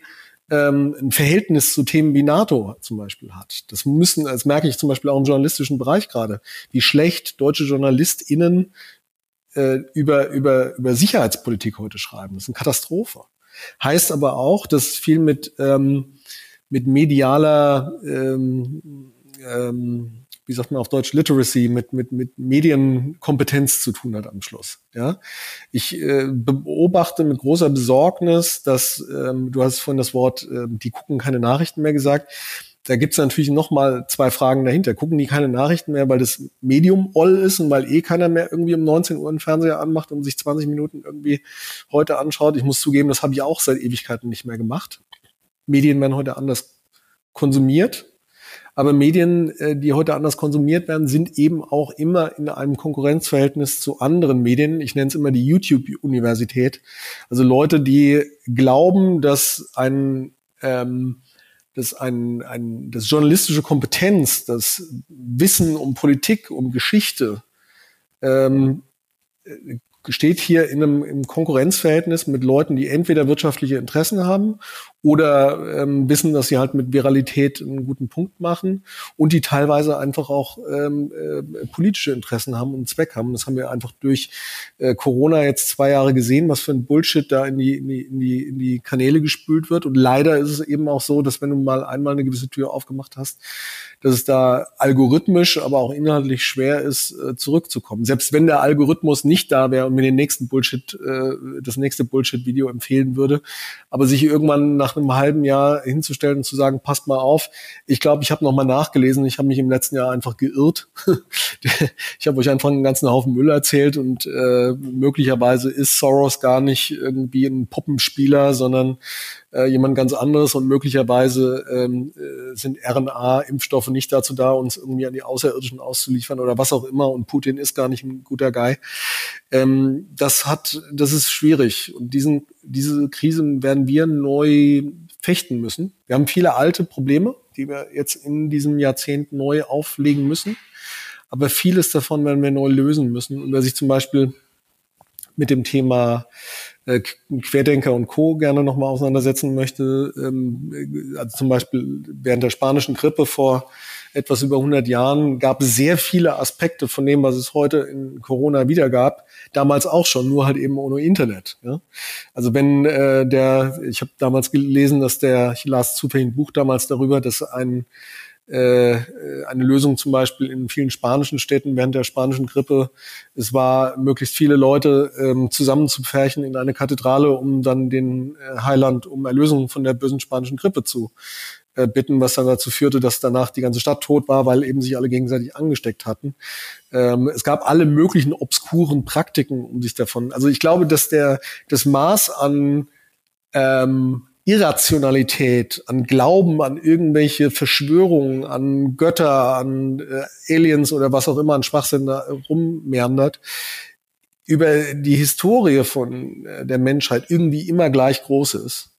ähm, ein Verhältnis zu Themen wie NATO zum Beispiel hat. Das müssen, das merke ich zum Beispiel auch im journalistischen Bereich gerade, wie schlecht deutsche JournalistInnen äh, über, über, über Sicherheitspolitik heute schreiben. Das ist eine Katastrophe. Heißt aber auch, dass viel mit ähm, mit medialer, ähm, ähm, wie sagt man auf Deutsch, Literacy, mit, mit, mit Medienkompetenz zu tun hat am Schluss. Ja, ich äh, beobachte mit großer Besorgnis, dass ähm, du hast vorhin das Wort, äh, die gucken keine Nachrichten mehr gesagt. Da gibt's natürlich noch mal zwei Fragen dahinter. Gucken die keine Nachrichten mehr, weil das Medium all ist und weil eh keiner mehr irgendwie um 19 Uhr einen Fernseher anmacht und sich 20 Minuten irgendwie heute anschaut. Ich muss zugeben, das habe ich auch seit Ewigkeiten nicht mehr gemacht. Medien werden heute anders konsumiert. Aber Medien, äh, die heute anders konsumiert werden, sind eben auch immer in einem Konkurrenzverhältnis zu anderen Medien. Ich nenne es immer die YouTube-Universität. Also Leute, die glauben, dass ein, ähm, dass ein, ein, das journalistische Kompetenz, das Wissen um Politik, um Geschichte, ähm, steht hier in einem im Konkurrenzverhältnis mit Leuten, die entweder wirtschaftliche Interessen haben oder ähm, wissen, dass sie halt mit Viralität einen guten Punkt machen und die teilweise einfach auch ähm, äh, politische Interessen haben und Zweck haben. Das haben wir einfach durch äh, Corona jetzt zwei Jahre gesehen, was für ein Bullshit da in die, in die, in die, in die Kanäle gespült wird. Und leider ist es eben auch so, dass wenn du mal einmal eine gewisse Tür aufgemacht hast, dass es da algorithmisch, aber auch inhaltlich schwer ist, äh, zurückzukommen. Selbst wenn der Algorithmus nicht da wäre und mir den nächsten Bullshit, äh, das nächste Bullshit-Video empfehlen würde, aber sich irgendwann nach einem halben Jahr hinzustellen und zu sagen, passt mal auf, ich glaube, ich habe noch mal nachgelesen, ich habe mich im letzten Jahr einfach geirrt. ich habe euch einfach einen ganzen Haufen Müll erzählt und äh, möglicherweise ist Soros gar nicht irgendwie ein Puppenspieler, sondern äh, jemand ganz anderes und möglicherweise ähm, äh, sind RNA-Impfstoffe nicht dazu da, uns irgendwie an die Außerirdischen auszuliefern oder was auch immer und Putin ist gar nicht ein guter Guy. Ähm, das hat, das ist schwierig und diesen, diese Krise werden wir neu fechten müssen. Wir haben viele alte Probleme, die wir jetzt in diesem Jahrzehnt neu auflegen müssen. Aber vieles davon werden wir neu lösen müssen. Und wer sich zum Beispiel mit dem Thema äh, Querdenker und Co. gerne nochmal auseinandersetzen möchte, ähm, also zum Beispiel während der spanischen Grippe vor etwas über 100 Jahren gab es sehr viele Aspekte von dem, was es heute in Corona wieder gab, damals auch schon, nur halt eben ohne Internet. Ja? Also wenn äh, der, ich habe damals gelesen, dass der, ich las zufällig ein Buch damals darüber, dass ein äh, eine Lösung zum Beispiel in vielen spanischen Städten während der spanischen Grippe. Es war möglichst viele Leute ähm, zusammenzupferchen in eine Kathedrale, um dann den äh, Heiland um Erlösung von der bösen spanischen Grippe zu äh, bitten, was dann dazu führte, dass danach die ganze Stadt tot war, weil eben sich alle gegenseitig angesteckt hatten. Ähm, es gab alle möglichen obskuren Praktiken, um sich davon. Also ich glaube, dass der das Maß an ähm, Irrationalität, an Glauben, an irgendwelche Verschwörungen, an Götter, an äh, Aliens oder was auch immer an Schwachsinn da rummeandert, über die Historie von äh, der Menschheit irgendwie immer gleich groß ist.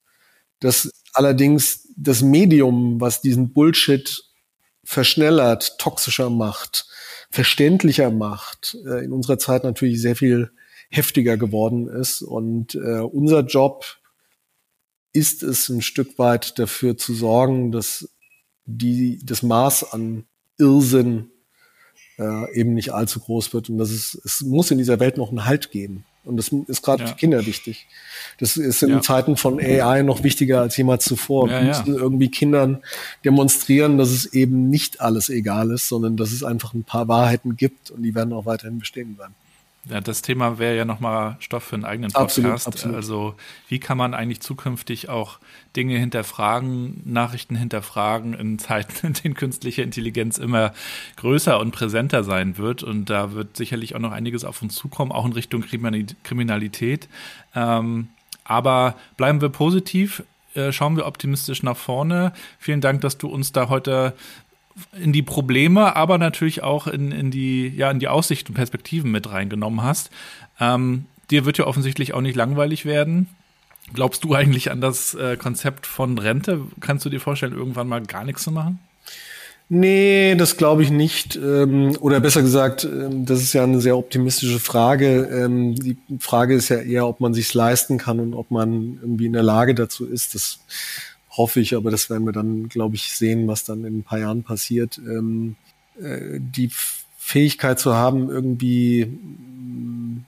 Dass allerdings das Medium, was diesen Bullshit verschnellert, toxischer macht, verständlicher macht, äh, in unserer Zeit natürlich sehr viel heftiger geworden ist. Und äh, unser Job ist es ein Stück weit dafür zu sorgen, dass die, das Maß an Irrsinn äh, eben nicht allzu groß wird und dass es, es muss in dieser Welt noch einen Halt geben. Und das ist gerade ja. für Kinder wichtig. Das ist in ja. Zeiten von AI noch wichtiger als jemals zuvor. Ja, Wir müssen irgendwie Kindern demonstrieren, dass es eben nicht alles egal ist, sondern dass es einfach ein paar Wahrheiten gibt und die werden auch weiterhin bestehen bleiben. Ja, das Thema wäre ja nochmal Stoff für einen eigenen Podcast. Absolut, absolut. Also wie kann man eigentlich zukünftig auch Dinge hinterfragen, Nachrichten hinterfragen in Zeiten, in denen künstliche Intelligenz immer größer und präsenter sein wird. Und da wird sicherlich auch noch einiges auf uns zukommen, auch in Richtung Kriminalität. Ähm, aber bleiben wir positiv. Äh, schauen wir optimistisch nach vorne. Vielen Dank, dass du uns da heute in die Probleme, aber natürlich auch in, in die, ja, in die Aussichten und Perspektiven mit reingenommen hast. Ähm, dir wird ja offensichtlich auch nicht langweilig werden. Glaubst du eigentlich an das äh, Konzept von Rente? Kannst du dir vorstellen, irgendwann mal gar nichts zu machen? Nee, das glaube ich nicht. Ähm, oder besser gesagt, ähm, das ist ja eine sehr optimistische Frage. Ähm, die Frage ist ja eher, ob man sich leisten kann und ob man irgendwie in der Lage dazu ist. Das hoffe ich, aber das werden wir dann, glaube ich, sehen, was dann in ein paar Jahren passiert. Ähm, äh, die Fähigkeit zu haben, irgendwie mm,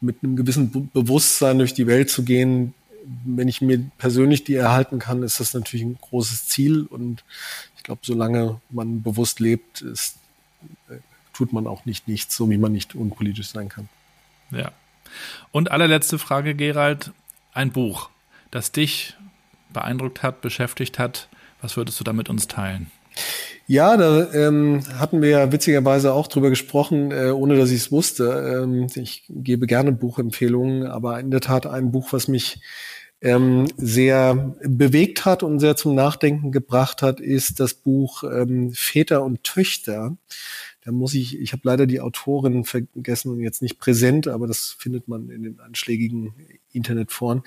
mit einem gewissen Be Bewusstsein durch die Welt zu gehen, wenn ich mir persönlich die erhalten kann, ist das natürlich ein großes Ziel. Und ich glaube, solange man bewusst lebt, ist, äh, tut man auch nicht nichts, so wie man nicht unpolitisch sein kann. Ja. Und allerletzte Frage, Gerald. Ein Buch, das dich beeindruckt hat, beschäftigt hat. Was würdest du da mit uns teilen? Ja, da ähm, hatten wir ja witzigerweise auch drüber gesprochen, äh, ohne dass ich es wusste. Ähm, ich gebe gerne Buchempfehlungen, aber in der Tat ein Buch, was mich ähm, sehr bewegt hat und sehr zum Nachdenken gebracht hat, ist das Buch ähm, Väter und Töchter. Da muss ich, ich habe leider die Autorin vergessen und jetzt nicht präsent, aber das findet man in den anschlägigen Internetforen.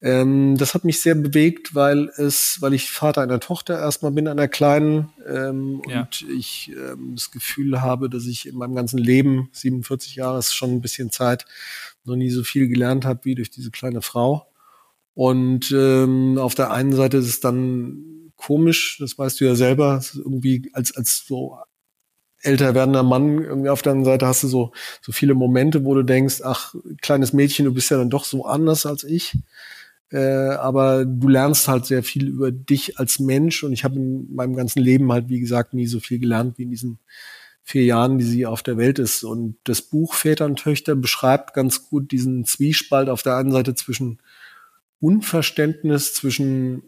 Ähm, das hat mich sehr bewegt, weil es, weil ich Vater einer Tochter erstmal bin, einer kleinen, ähm, ja. und ich ähm, das Gefühl habe, dass ich in meinem ganzen Leben, 47 Jahre ist schon ein bisschen Zeit, noch nie so viel gelernt habe wie durch diese kleine Frau. Und ähm, auf der einen Seite ist es dann komisch, das weißt du ja selber, irgendwie als, als so älter werdender Mann, irgendwie auf der anderen Seite hast du so, so viele Momente, wo du denkst, ach, kleines Mädchen, du bist ja dann doch so anders als ich. Äh, aber du lernst halt sehr viel über dich als Mensch und ich habe in meinem ganzen Leben halt, wie gesagt, nie so viel gelernt wie in diesen vier Jahren, die sie auf der Welt ist. Und das Buch Väter und Töchter beschreibt ganz gut diesen Zwiespalt auf der einen Seite zwischen Unverständnis zwischen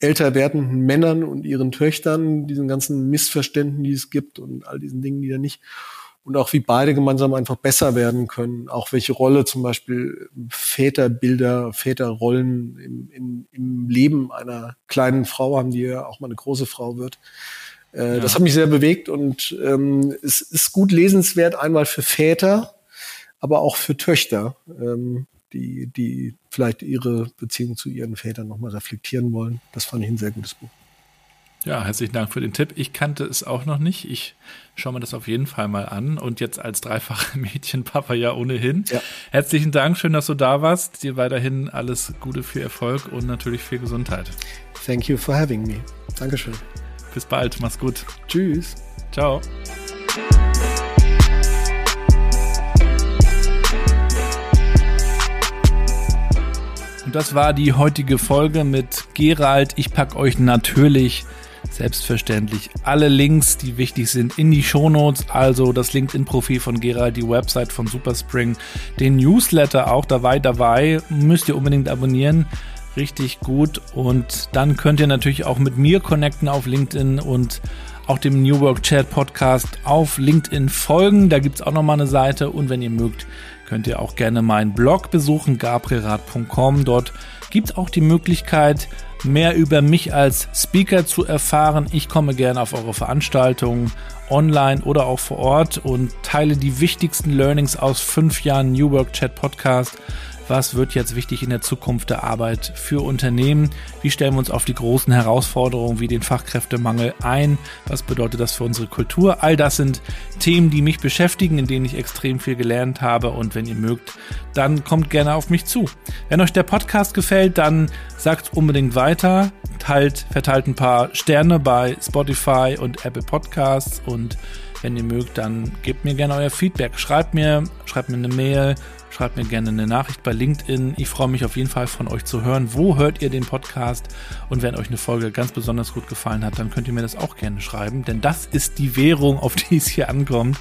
älter werdenden Männern und ihren Töchtern, diesen ganzen Missverständnissen, die es gibt und all diesen Dingen, die da nicht und auch wie beide gemeinsam einfach besser werden können. Auch welche Rolle zum Beispiel Väterbilder, Väterrollen im, im, im Leben einer kleinen Frau haben, die ja auch mal eine große Frau wird. Äh, ja. Das hat mich sehr bewegt und ähm, es ist gut lesenswert einmal für Väter, aber auch für Töchter, ähm, die, die vielleicht ihre Beziehung zu ihren Vätern nochmal reflektieren wollen. Das fand ich ein sehr gutes Buch. Ja, herzlichen Dank für den Tipp. Ich kannte es auch noch nicht. Ich schaue mir das auf jeden Fall mal an. Und jetzt als dreifache Mädchenpapa ja ohnehin. Ja. Herzlichen Dank, schön, dass du da warst. Dir weiterhin alles Gute, viel Erfolg und natürlich viel Gesundheit. Thank you for having me. Dankeschön. Bis bald, mach's gut. Tschüss. Ciao. Und das war die heutige Folge mit Gerald. Ich packe euch natürlich selbstverständlich alle Links, die wichtig sind, in die Shownotes, also das LinkedIn-Profil von Gerald, die Website von Superspring, den Newsletter auch dabei, dabei, müsst ihr unbedingt abonnieren. Richtig gut. Und dann könnt ihr natürlich auch mit mir connecten auf LinkedIn und auch dem New Work Chat Podcast auf LinkedIn folgen. Da gibt's auch nochmal eine Seite. Und wenn ihr mögt, könnt ihr auch gerne meinen Blog besuchen, gabrielrad.com. Dort gibt's auch die Möglichkeit, mehr über mich als Speaker zu erfahren. Ich komme gerne auf eure Veranstaltungen online oder auch vor Ort und teile die wichtigsten Learnings aus fünf Jahren New Work Chat Podcast was wird jetzt wichtig in der Zukunft der Arbeit für Unternehmen? Wie stellen wir uns auf die großen Herausforderungen wie den Fachkräftemangel ein? Was bedeutet das für unsere Kultur? All das sind Themen, die mich beschäftigen, in denen ich extrem viel gelernt habe. Und wenn ihr mögt, dann kommt gerne auf mich zu. Wenn euch der Podcast gefällt, dann sagt unbedingt weiter, teilt, verteilt ein paar Sterne bei Spotify und Apple Podcasts und wenn ihr mögt, dann gebt mir gerne euer Feedback. Schreibt mir, schreibt mir eine Mail Schreibt mir gerne eine Nachricht bei LinkedIn. Ich freue mich auf jeden Fall von euch zu hören. Wo hört ihr den Podcast? Und wenn euch eine Folge ganz besonders gut gefallen hat, dann könnt ihr mir das auch gerne schreiben. Denn das ist die Währung, auf die es hier ankommt.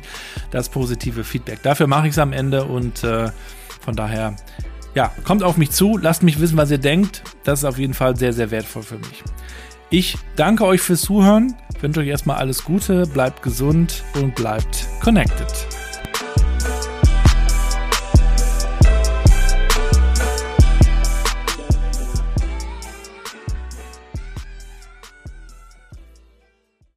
Das positive Feedback. Dafür mache ich es am Ende und äh, von daher, ja, kommt auf mich zu. Lasst mich wissen, was ihr denkt. Das ist auf jeden Fall sehr, sehr wertvoll für mich. Ich danke euch fürs Zuhören, wünsche euch erstmal alles Gute, bleibt gesund und bleibt connected.